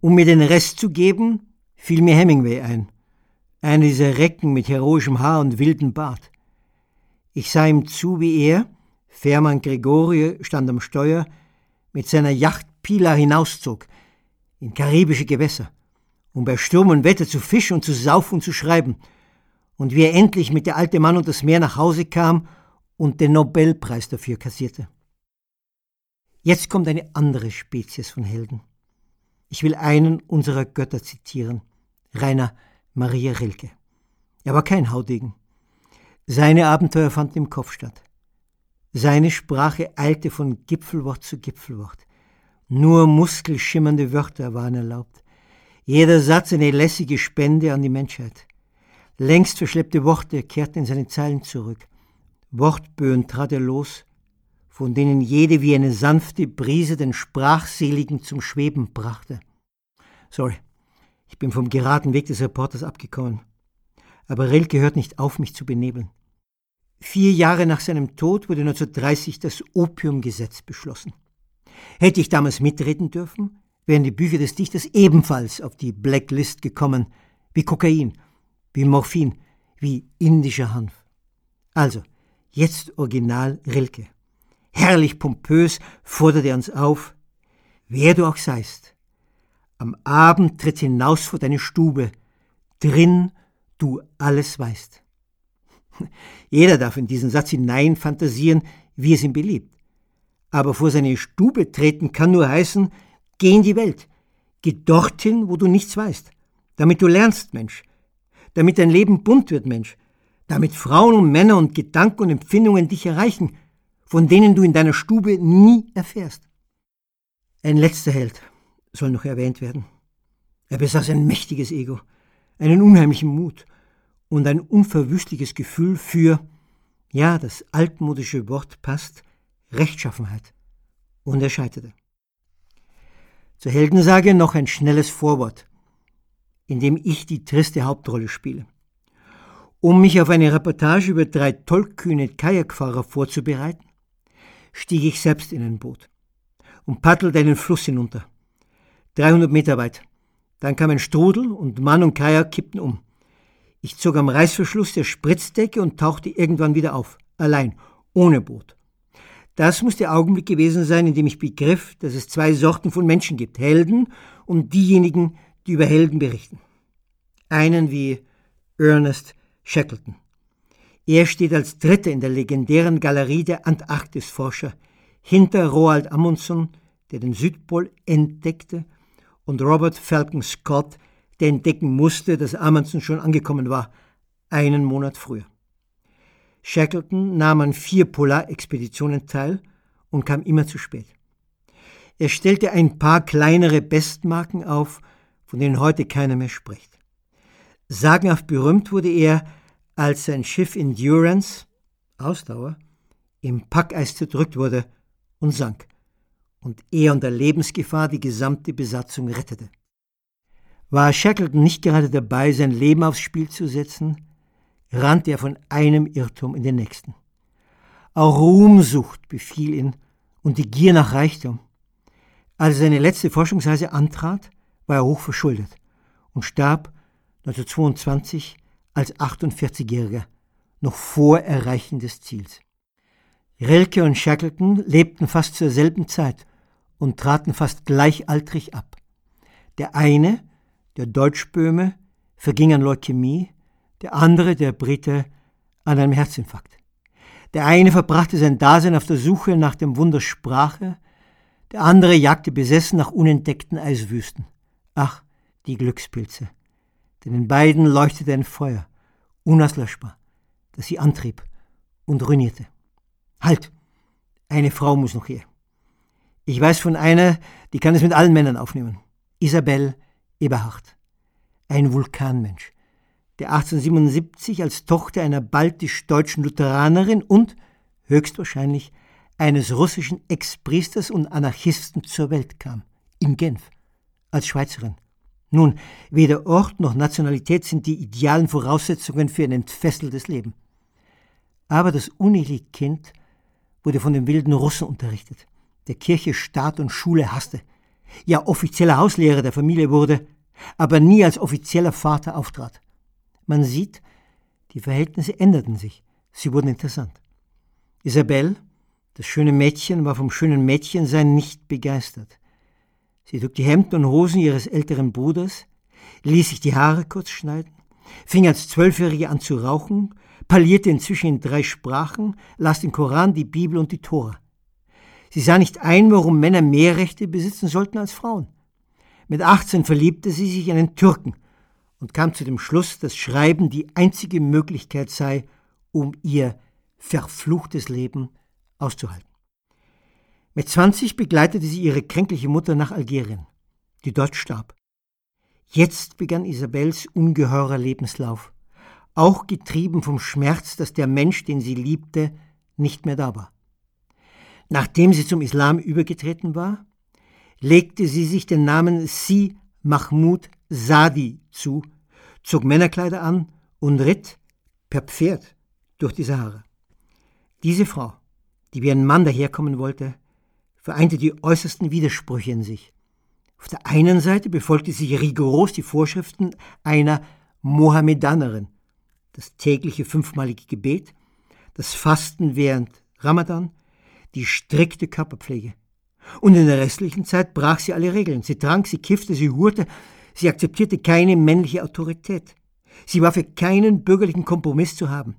Um mir den Rest zu geben, fiel mir Hemingway ein, einer dieser Recken mit heroischem Haar und wildem Bart. Ich sah ihm zu, wie er, Fährmann Gregorie stand am Steuer, mit seiner Yacht Pila hinauszog, in karibische Gewässer, um bei Sturm und Wetter zu fischen und zu saufen und zu schreiben, und wie er endlich mit der alte Mann und das Meer nach Hause kam und den Nobelpreis dafür kassierte. Jetzt kommt eine andere Spezies von Helden. Ich will einen unserer Götter zitieren, Rainer Maria Rilke. Er war kein Haudegen. Seine Abenteuer fanden im Kopf statt. Seine Sprache eilte von Gipfelwort zu Gipfelwort. Nur muskelschimmernde Wörter waren erlaubt. Jeder Satz eine lässige Spende an die Menschheit. Längst verschleppte Worte kehrten in seine Zeilen zurück. Wortböen trat er los, von denen jede wie eine sanfte Brise den Sprachseligen zum Schweben brachte. Sorry, ich bin vom geraden Weg des Reporters abgekommen. Aber Rilke hört nicht auf, mich zu benebeln. Vier Jahre nach seinem Tod wurde 1930 das Opiumgesetz beschlossen. Hätte ich damals mitreden dürfen, wären die Bücher des Dichters ebenfalls auf die Blacklist gekommen, wie Kokain, wie Morphin, wie indischer Hanf. Also, jetzt Original Rilke. Herrlich pompös fordert er uns auf, wer du auch seist. Am Abend tritt hinaus vor deine Stube, drin du alles weißt. Jeder darf in diesen Satz hinein fantasieren, wie es ihm beliebt. Aber vor seine Stube treten kann nur heißen, geh in die Welt, geh dorthin, wo du nichts weißt, damit du lernst, Mensch, damit dein Leben bunt wird, Mensch, damit Frauen und Männer und Gedanken und Empfindungen dich erreichen, von denen du in deiner Stube nie erfährst. Ein letzter Held soll noch erwähnt werden. Er besaß ein mächtiges Ego, einen unheimlichen Mut und ein unverwüstliches Gefühl für, ja, das altmodische Wort passt, Rechtschaffenheit. Und er scheiterte. Zur Heldensage noch ein schnelles Vorwort, in dem ich die triste Hauptrolle spiele. Um mich auf eine Reportage über drei tollkühne Kajakfahrer vorzubereiten, stieg ich selbst in ein Boot und paddelte einen Fluss hinunter. 300 Meter weit. Dann kam ein Strudel und Mann und Kajak kippten um. Ich zog am Reißverschluss der Spritzdecke und tauchte irgendwann wieder auf, allein, ohne Boot. Das muss der Augenblick gewesen sein, in dem ich begriff, dass es zwei Sorten von Menschen gibt, Helden und diejenigen, die über Helden berichten. Einen wie Ernest Shackleton. Er steht als Dritter in der legendären Galerie der Antarktisforscher, hinter Roald Amundsen, der den Südpol entdeckte, und Robert Falcon Scott, der entdecken musste, dass Amundsen schon angekommen war, einen Monat früher. Shackleton nahm an vier Polarexpeditionen teil und kam immer zu spät. Er stellte ein paar kleinere Bestmarken auf, von denen heute keiner mehr spricht. Sagenhaft berühmt wurde er, als sein Schiff Endurance, Ausdauer, im Packeis zerdrückt wurde und sank und er unter Lebensgefahr die gesamte Besatzung rettete. War Shackleton nicht gerade dabei, sein Leben aufs Spiel zu setzen, rannte er von einem Irrtum in den nächsten. Auch Ruhmsucht befiel ihn und die Gier nach Reichtum. Als er seine letzte Forschungsreise antrat, war er hoch verschuldet und starb 1922 als 48-Jähriger, noch vor Erreichen des Ziels. Rilke und Shackleton lebten fast zur selben Zeit und traten fast gleichaltrig ab. Der eine, der Deutschböhme, verging an Leukämie, der andere, der Brite, an einem Herzinfarkt. Der eine verbrachte sein Dasein auf der Suche nach dem Wunder Sprache, der andere jagte besessen nach unentdeckten Eiswüsten. Ach, die Glückspilze. Denn in beiden leuchtete ein Feuer, unauslöschbar, das sie antrieb und ruinierte. Halt! Eine Frau muss noch her. Ich weiß von einer, die kann es mit allen Männern aufnehmen. Isabel Eberhard. Ein Vulkanmensch, der 1877 als Tochter einer baltisch-deutschen Lutheranerin und höchstwahrscheinlich eines russischen Ex-Priesters und Anarchisten zur Welt kam. In Genf. Als Schweizerin. Nun, weder Ort noch Nationalität sind die idealen Voraussetzungen für ein entfesseltes Leben. Aber das uneheliche Kind wurde von den wilden Russen unterrichtet der Kirche Staat und Schule hasste, ja offizieller Hauslehrer der Familie wurde, aber nie als offizieller Vater auftrat. Man sieht, die Verhältnisse änderten sich, sie wurden interessant. Isabel, das schöne Mädchen, war vom schönen Mädchensein nicht begeistert. Sie trug die Hemden und Hosen ihres älteren Bruders, ließ sich die Haare kurz schneiden, fing als Zwölfjährige an zu rauchen, parlierte inzwischen in drei Sprachen, las den Koran, die Bibel und die Tora. Sie sah nicht ein, warum Männer mehr Rechte besitzen sollten als Frauen. Mit 18 verliebte sie sich in einen Türken und kam zu dem Schluss, dass Schreiben die einzige Möglichkeit sei, um ihr verfluchtes Leben auszuhalten. Mit 20 begleitete sie ihre kränkliche Mutter nach Algerien, die dort starb. Jetzt begann Isabels ungeheurer Lebenslauf, auch getrieben vom Schmerz, dass der Mensch, den sie liebte, nicht mehr da war. Nachdem sie zum Islam übergetreten war, legte sie sich den Namen Si Mahmoud Sadi zu, zog Männerkleider an und ritt per Pferd durch die Sahara. Diese Frau, die wie ein Mann daherkommen wollte, vereinte die äußersten Widersprüche in sich. Auf der einen Seite befolgte sie rigoros die Vorschriften einer Mohammedanerin, das tägliche fünfmalige Gebet, das Fasten während Ramadan, die strikte Körperpflege. Und in der restlichen Zeit brach sie alle Regeln. Sie trank, sie kiffte, sie hurte, sie akzeptierte keine männliche Autorität. Sie war für keinen bürgerlichen Kompromiss zu haben.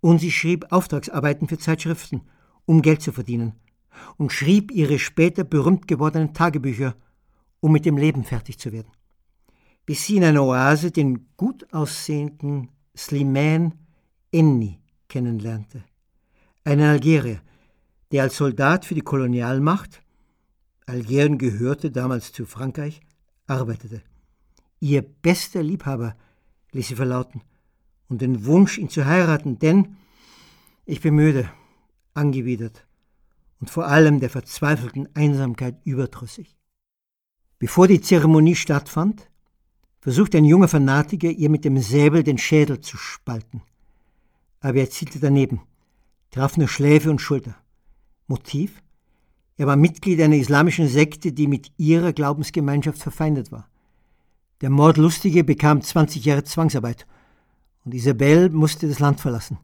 Und sie schrieb Auftragsarbeiten für Zeitschriften, um Geld zu verdienen. Und schrieb ihre später berühmt gewordenen Tagebücher, um mit dem Leben fertig zu werden. Bis sie in einer Oase den gut aussehenden Slimane Enni kennenlernte. Einen Algerier, der als Soldat für die Kolonialmacht, Algerien gehörte damals zu Frankreich, arbeitete. Ihr bester Liebhaber ließ sie verlauten und den Wunsch, ihn zu heiraten, denn ich bin müde, angewidert und vor allem der verzweifelten Einsamkeit überdrüssig. Bevor die Zeremonie stattfand, versuchte ein junger Fanatiker, ihr mit dem Säbel den Schädel zu spalten. Aber er zielte daneben, traf nur Schläfe und Schulter. Motiv? Er war Mitglied einer islamischen Sekte, die mit ihrer Glaubensgemeinschaft verfeindet war. Der Mordlustige bekam 20 Jahre Zwangsarbeit und Isabelle musste das Land verlassen.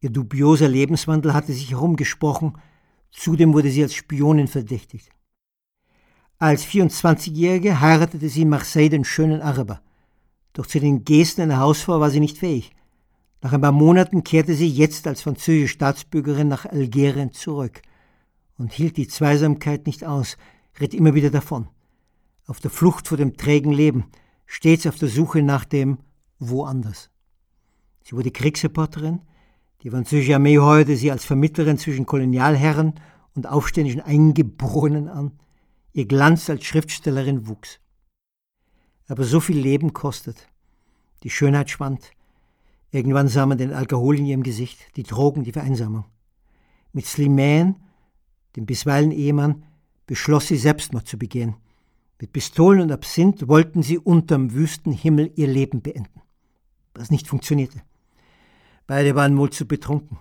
Ihr dubioser Lebenswandel hatte sich herumgesprochen, zudem wurde sie als Spionin verdächtigt. Als 24-Jährige heiratete sie in Marseille den schönen Araber. Doch zu den Gesten einer Hausfrau war sie nicht fähig. Nach ein paar Monaten kehrte sie jetzt als französische Staatsbürgerin nach Algerien zurück und hielt die Zweisamkeit nicht aus, ritt immer wieder davon. Auf der Flucht vor dem trägen Leben, stets auf der Suche nach dem Woanders. Sie wurde Kriegsreporterin. Die französische Armee heuerte sie als Vermittlerin zwischen Kolonialherren und aufständischen Eingeborenen an. Ihr Glanz als Schriftstellerin wuchs. Aber so viel Leben kostet. Die Schönheit schwand. Irgendwann sah man den Alkohol in ihrem Gesicht, die Drogen, die Vereinsamung. Mit Slimane, dem bisweilen Ehemann, beschloss sie Selbstmord zu begehen. Mit Pistolen und Absinth wollten sie unterm wüsten Himmel ihr Leben beenden. Was nicht funktionierte. Beide waren wohl zu betrunken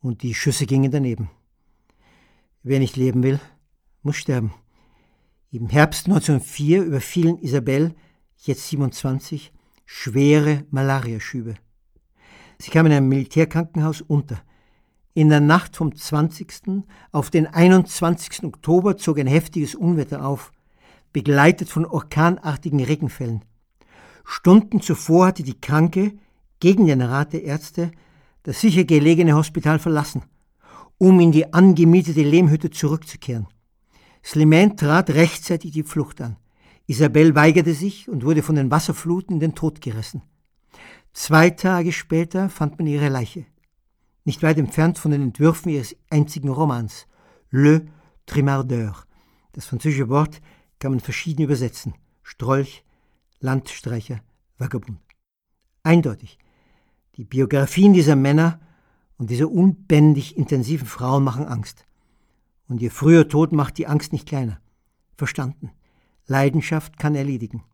und die Schüsse gingen daneben. Wer nicht leben will, muss sterben. Im Herbst 1904 überfielen Isabelle, jetzt 27, schwere Malariaschübe. Sie kam in einem Militärkrankenhaus unter. In der Nacht vom 20. auf den 21. Oktober zog ein heftiges Unwetter auf, begleitet von orkanartigen Regenfällen. Stunden zuvor hatte die Kranke gegen den Rat der Ärzte das sicher gelegene Hospital verlassen, um in die angemietete Lehmhütte zurückzukehren. Slimane trat rechtzeitig die Flucht an. Isabelle weigerte sich und wurde von den Wasserfluten in den Tod gerissen. Zwei Tage später fand man ihre Leiche. Nicht weit entfernt von den Entwürfen ihres einzigen Romans, Le Trimardeur. Das französische Wort kann man verschieden übersetzen. Strolch, Landstreicher, Vagabund. Eindeutig. Die Biografien dieser Männer und dieser unbändig intensiven Frauen machen Angst. Und ihr früher Tod macht die Angst nicht kleiner. Verstanden. Leidenschaft kann erledigen.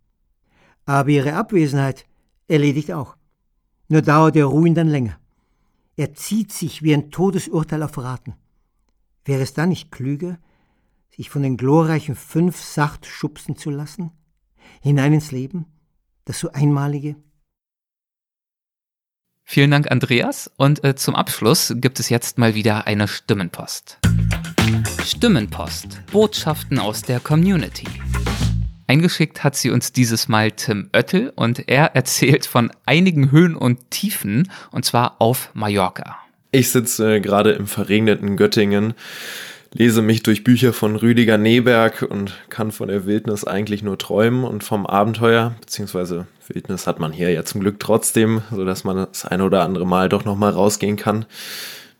Aber ihre Abwesenheit erledigt auch. Nur dauert der Ruin dann länger. Er zieht sich wie ein Todesurteil auf Raten. Wäre es dann nicht klüger, sich von den glorreichen fünf sacht schubsen zu lassen? Hinein ins Leben? Das so einmalige? Vielen Dank, Andreas. Und äh, zum Abschluss gibt es jetzt mal wieder eine Stimmenpost. Stimmenpost. Botschaften aus der Community. Eingeschickt hat sie uns dieses Mal Tim Oettel und er erzählt von einigen Höhen und Tiefen und zwar auf Mallorca. Ich sitze äh, gerade im verregneten Göttingen, lese mich durch Bücher von Rüdiger Neberg und kann von der Wildnis eigentlich nur träumen und vom Abenteuer, beziehungsweise Wildnis hat man hier ja zum Glück trotzdem, sodass man das ein oder andere Mal doch nochmal rausgehen kann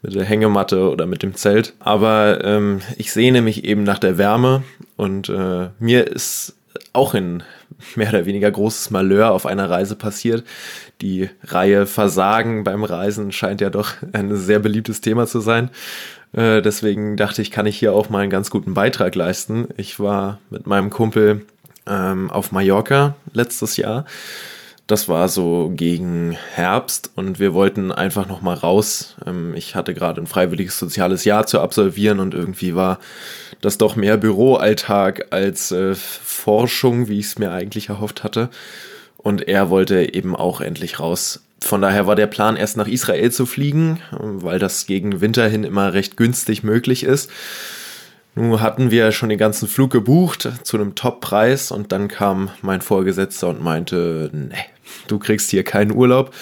mit der Hängematte oder mit dem Zelt. Aber ähm, ich sehne mich eben nach der Wärme und äh, mir ist auch in mehr oder weniger großes Malheur auf einer Reise passiert. Die Reihe Versagen beim Reisen scheint ja doch ein sehr beliebtes Thema zu sein. Äh, deswegen dachte ich, kann ich hier auch mal einen ganz guten Beitrag leisten. Ich war mit meinem Kumpel ähm, auf Mallorca letztes Jahr. Das war so gegen Herbst und wir wollten einfach noch mal raus. Ähm, ich hatte gerade ein freiwilliges soziales Jahr zu absolvieren und irgendwie war das doch mehr Büroalltag als äh, Forschung, wie ich es mir eigentlich erhofft hatte. Und er wollte eben auch endlich raus. Von daher war der Plan, erst nach Israel zu fliegen, weil das gegen Winter hin immer recht günstig möglich ist. Nun hatten wir schon den ganzen Flug gebucht zu einem Top-Preis und dann kam mein Vorgesetzter und meinte, nee, du kriegst hier keinen Urlaub.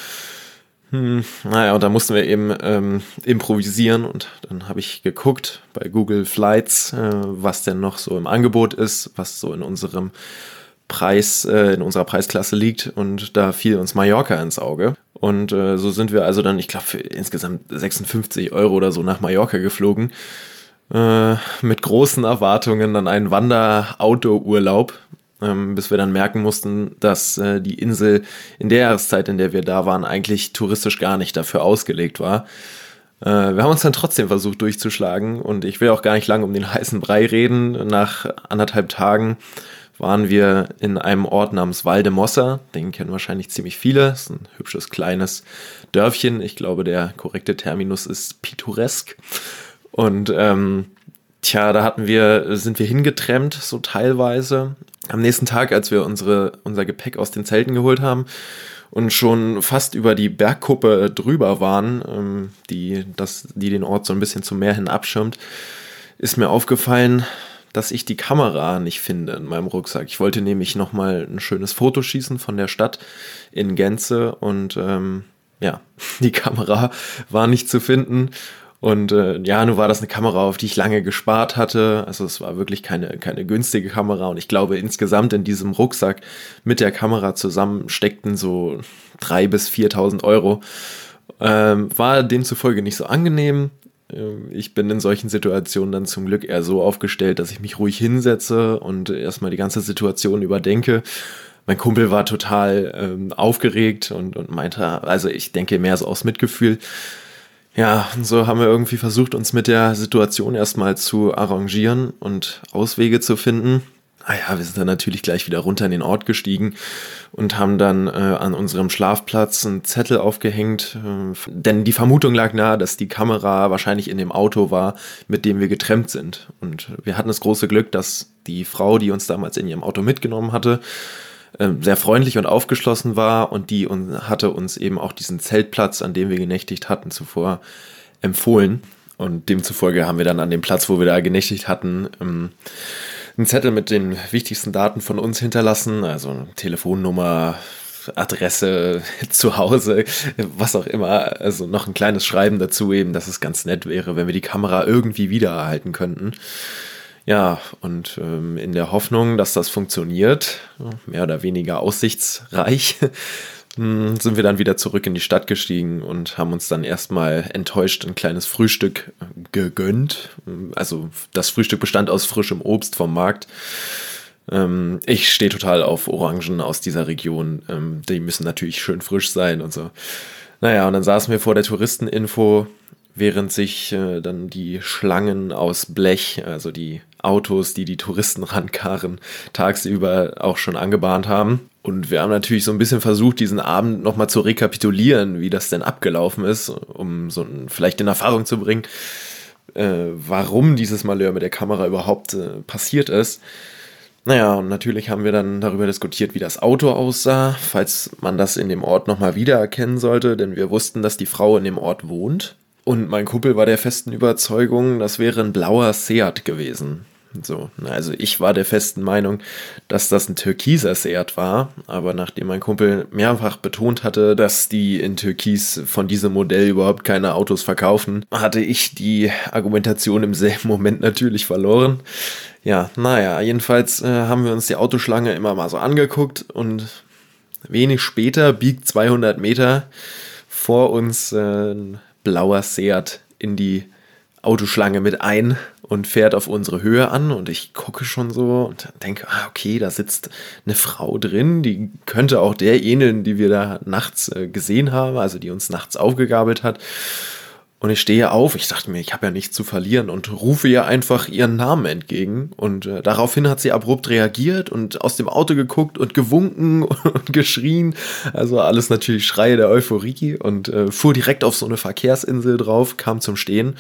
Hm, naja, und da mussten wir eben ähm, improvisieren und dann habe ich geguckt bei Google Flights, äh, was denn noch so im Angebot ist, was so in unserem Preis, äh, in unserer Preisklasse liegt und da fiel uns Mallorca ins Auge. Und äh, so sind wir also dann, ich glaube, für insgesamt 56 Euro oder so nach Mallorca geflogen. Äh, mit großen Erwartungen an einen Wander-Auto-Urlaub ähm, bis wir dann merken mussten, dass äh, die Insel in der Jahreszeit, in der wir da waren, eigentlich touristisch gar nicht dafür ausgelegt war. Äh, wir haben uns dann trotzdem versucht durchzuschlagen und ich will auch gar nicht lange um den heißen Brei reden. Nach anderthalb Tagen waren wir in einem Ort namens Valdemossa. Den kennen wahrscheinlich ziemlich viele. Das ist ein hübsches kleines Dörfchen. Ich glaube, der korrekte Terminus ist pittoresk. Und ähm, tja, da hatten wir, sind wir hingetrennt, so teilweise am nächsten Tag, als wir unsere, unser Gepäck aus den Zelten geholt haben und schon fast über die Bergkuppe drüber waren, ähm, die, das, die den Ort so ein bisschen zum Meer hin abschirmt, ist mir aufgefallen, dass ich die Kamera nicht finde in meinem Rucksack. Ich wollte nämlich nochmal ein schönes Foto schießen von der Stadt in Gänze und ähm, ja, die Kamera war nicht zu finden. Und äh, ja, nun war das eine Kamera, auf die ich lange gespart hatte. Also es war wirklich keine, keine günstige Kamera. Und ich glaube, insgesamt in diesem Rucksack mit der Kamera zusammen steckten so drei bis 4.000 Euro. Ähm, war demzufolge nicht so angenehm. Ähm, ich bin in solchen Situationen dann zum Glück eher so aufgestellt, dass ich mich ruhig hinsetze und erstmal die ganze Situation überdenke mein Kumpel war total ähm, aufgeregt und, und meinte, also ich denke mehr so aus Mitgefühl, ja, und so haben wir irgendwie versucht, uns mit der Situation erstmal zu arrangieren und Auswege zu finden. Ah ja, wir sind dann natürlich gleich wieder runter in den Ort gestiegen und haben dann äh, an unserem Schlafplatz einen Zettel aufgehängt, äh, denn die Vermutung lag nahe, dass die Kamera wahrscheinlich in dem Auto war, mit dem wir getrennt sind. Und wir hatten das große Glück, dass die Frau, die uns damals in ihrem Auto mitgenommen hatte, sehr freundlich und aufgeschlossen war und die und hatte uns eben auch diesen Zeltplatz, an dem wir genächtigt hatten, zuvor empfohlen. Und demzufolge haben wir dann an dem Platz, wo wir da genächtigt hatten, ähm, einen Zettel mit den wichtigsten Daten von uns hinterlassen, also Telefonnummer, Adresse zu Hause, was auch immer. Also noch ein kleines Schreiben dazu eben, dass es ganz nett wäre, wenn wir die Kamera irgendwie wiedererhalten könnten. Ja, und ähm, in der Hoffnung, dass das funktioniert, mehr oder weniger aussichtsreich, hm, sind wir dann wieder zurück in die Stadt gestiegen und haben uns dann erstmal enttäuscht ein kleines Frühstück äh, gegönnt. Also das Frühstück bestand aus frischem Obst vom Markt. Ähm, ich stehe total auf Orangen aus dieser Region. Ähm, die müssen natürlich schön frisch sein und so. Naja, und dann saßen wir vor der Touristeninfo während sich äh, dann die Schlangen aus Blech, also die Autos, die die Touristen rankarren, tagsüber auch schon angebahnt haben. Und wir haben natürlich so ein bisschen versucht, diesen Abend nochmal zu rekapitulieren, wie das denn abgelaufen ist, um so ein, vielleicht in Erfahrung zu bringen, äh, warum dieses Malheur mit der Kamera überhaupt äh, passiert ist. Naja, und natürlich haben wir dann darüber diskutiert, wie das Auto aussah, falls man das in dem Ort nochmal wiedererkennen sollte, denn wir wussten, dass die Frau in dem Ort wohnt. Und mein Kumpel war der festen Überzeugung, das wäre ein blauer Seat gewesen. So, also ich war der festen Meinung, dass das ein türkiser Seat war, aber nachdem mein Kumpel mehrfach betont hatte, dass die in Türkis von diesem Modell überhaupt keine Autos verkaufen, hatte ich die Argumentation im selben Moment natürlich verloren. Ja, naja, jedenfalls äh, haben wir uns die Autoschlange immer mal so angeguckt und wenig später biegt 200 Meter vor uns äh, blauer Seat in die Autoschlange mit ein und fährt auf unsere Höhe an und ich gucke schon so und denke, ah, okay, da sitzt eine Frau drin, die könnte auch der ähneln, die wir da nachts äh, gesehen haben, also die uns nachts aufgegabelt hat. Und ich stehe auf, ich dachte mir, ich habe ja nichts zu verlieren und rufe ihr einfach ihren Namen entgegen. Und äh, daraufhin hat sie abrupt reagiert und aus dem Auto geguckt und gewunken und geschrien. Also alles natürlich Schreie der Euphorie und äh, fuhr direkt auf so eine Verkehrsinsel drauf, kam zum Stehen.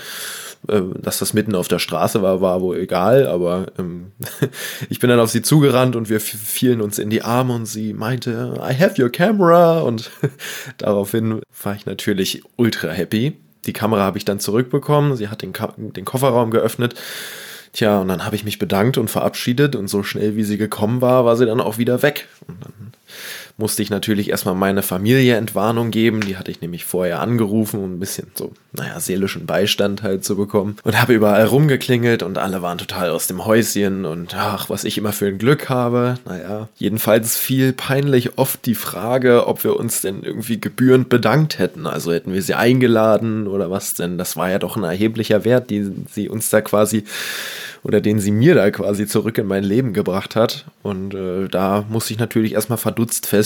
Äh, dass das mitten auf der Straße war, war wohl egal, aber ähm, ich bin dann auf sie zugerannt und wir fielen uns in die Arme und sie meinte, I have your camera und daraufhin war ich natürlich ultra happy die Kamera habe ich dann zurückbekommen. Sie hat den, den Kofferraum geöffnet. Tja, und dann habe ich mich bedankt und verabschiedet und so schnell wie sie gekommen war, war sie dann auch wieder weg. Und dann musste ich natürlich erstmal meine Familie Entwarnung geben. Die hatte ich nämlich vorher angerufen, um ein bisschen so, naja, seelischen Beistand halt zu bekommen. Und habe überall rumgeklingelt und alle waren total aus dem Häuschen und ach, was ich immer für ein Glück habe. Naja, jedenfalls fiel peinlich oft die Frage, ob wir uns denn irgendwie gebührend bedankt hätten. Also hätten wir sie eingeladen oder was denn? Das war ja doch ein erheblicher Wert, den sie uns da quasi oder den sie mir da quasi zurück in mein Leben gebracht hat. Und äh, da musste ich natürlich erstmal verdutzt feststellen,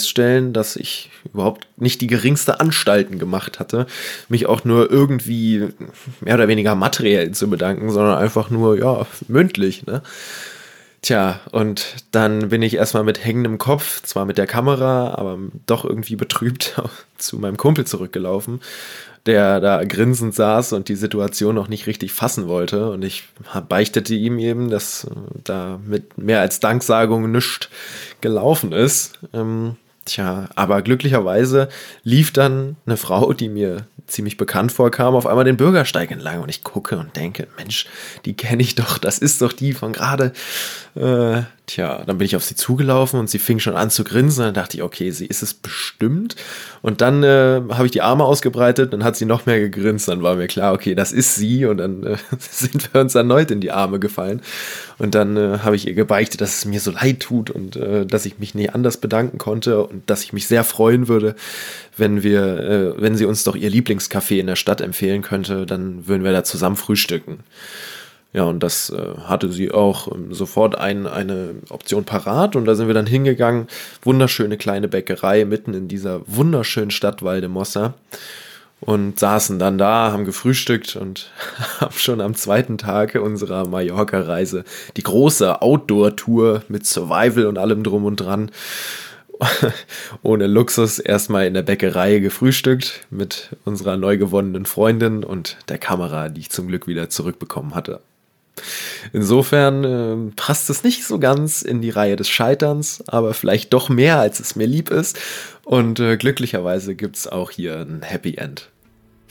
dass ich überhaupt nicht die geringste Anstalten gemacht hatte, mich auch nur irgendwie mehr oder weniger materiell zu bedanken, sondern einfach nur, ja, mündlich, ne? Tja, und dann bin ich erstmal mit hängendem Kopf, zwar mit der Kamera, aber doch irgendwie betrübt zu meinem Kumpel zurückgelaufen der da grinsend saß und die Situation noch nicht richtig fassen wollte. Und ich beichtete ihm eben, dass da mit mehr als Danksagung nichts gelaufen ist. Ähm, tja, aber glücklicherweise lief dann eine Frau, die mir ziemlich bekannt vorkam, auf einmal den Bürgersteig entlang. Und ich gucke und denke, Mensch, die kenne ich doch, das ist doch die von gerade. Äh, Tja, dann bin ich auf sie zugelaufen und sie fing schon an zu grinsen. Dann dachte ich, okay, sie ist es bestimmt. Und dann äh, habe ich die Arme ausgebreitet, dann hat sie noch mehr gegrinst. Dann war mir klar, okay, das ist sie. Und dann äh, sind wir uns erneut in die Arme gefallen. Und dann äh, habe ich ihr gebeichtet, dass es mir so leid tut und äh, dass ich mich nie anders bedanken konnte und dass ich mich sehr freuen würde, wenn wir, äh, wenn sie uns doch ihr Lieblingscafé in der Stadt empfehlen könnte, dann würden wir da zusammen frühstücken. Ja, und das äh, hatte sie auch ähm, sofort ein, eine Option parat und da sind wir dann hingegangen. Wunderschöne kleine Bäckerei mitten in dieser wunderschönen Stadt Valdemossa und saßen dann da, haben gefrühstückt und haben schon am zweiten Tag unserer Mallorca-Reise die große Outdoor-Tour mit Survival und allem drum und dran ohne Luxus erstmal in der Bäckerei gefrühstückt mit unserer neu gewonnenen Freundin und der Kamera, die ich zum Glück wieder zurückbekommen hatte. Insofern äh, passt es nicht so ganz in die Reihe des Scheiterns, aber vielleicht doch mehr, als es mir lieb ist. Und äh, glücklicherweise gibt es auch hier ein Happy End.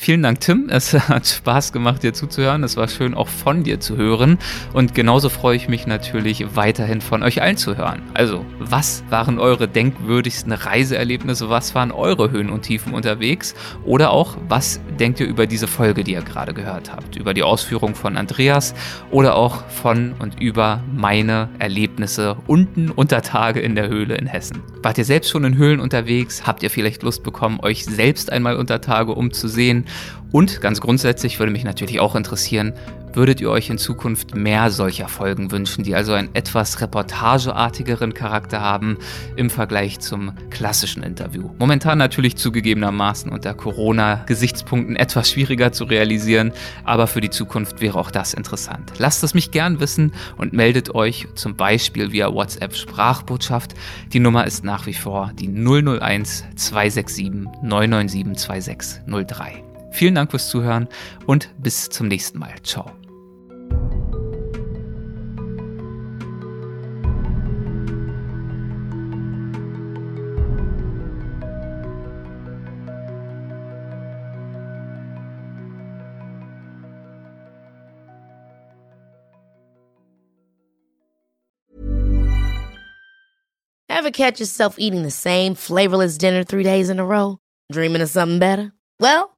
Vielen Dank, Tim. Es hat Spaß gemacht, dir zuzuhören. Es war schön, auch von dir zu hören. Und genauso freue ich mich natürlich, weiterhin von euch allen zu hören. Also, was waren eure denkwürdigsten Reiseerlebnisse? Was waren eure Höhen und Tiefen unterwegs? Oder auch, was denkt ihr über diese Folge, die ihr gerade gehört habt? Über die Ausführung von Andreas oder auch von und über meine Erlebnisse unten unter Tage in der Höhle in Hessen. Wart ihr selbst schon in Höhlen unterwegs? Habt ihr vielleicht Lust bekommen, euch selbst einmal unter Tage umzusehen? Und ganz grundsätzlich würde mich natürlich auch interessieren, würdet ihr euch in Zukunft mehr solcher Folgen wünschen, die also einen etwas reportageartigeren Charakter haben im Vergleich zum klassischen Interview? Momentan natürlich zugegebenermaßen unter Corona-Gesichtspunkten etwas schwieriger zu realisieren, aber für die Zukunft wäre auch das interessant. Lasst es mich gern wissen und meldet euch zum Beispiel via WhatsApp Sprachbotschaft. Die Nummer ist nach wie vor die 001 267 997 2603. Vielen Dank fürs Zuhören und bis zum nächsten Mal. Ciao. Ever catch yourself eating the same flavorless dinner three days in a row? Dreaming of something better? Well,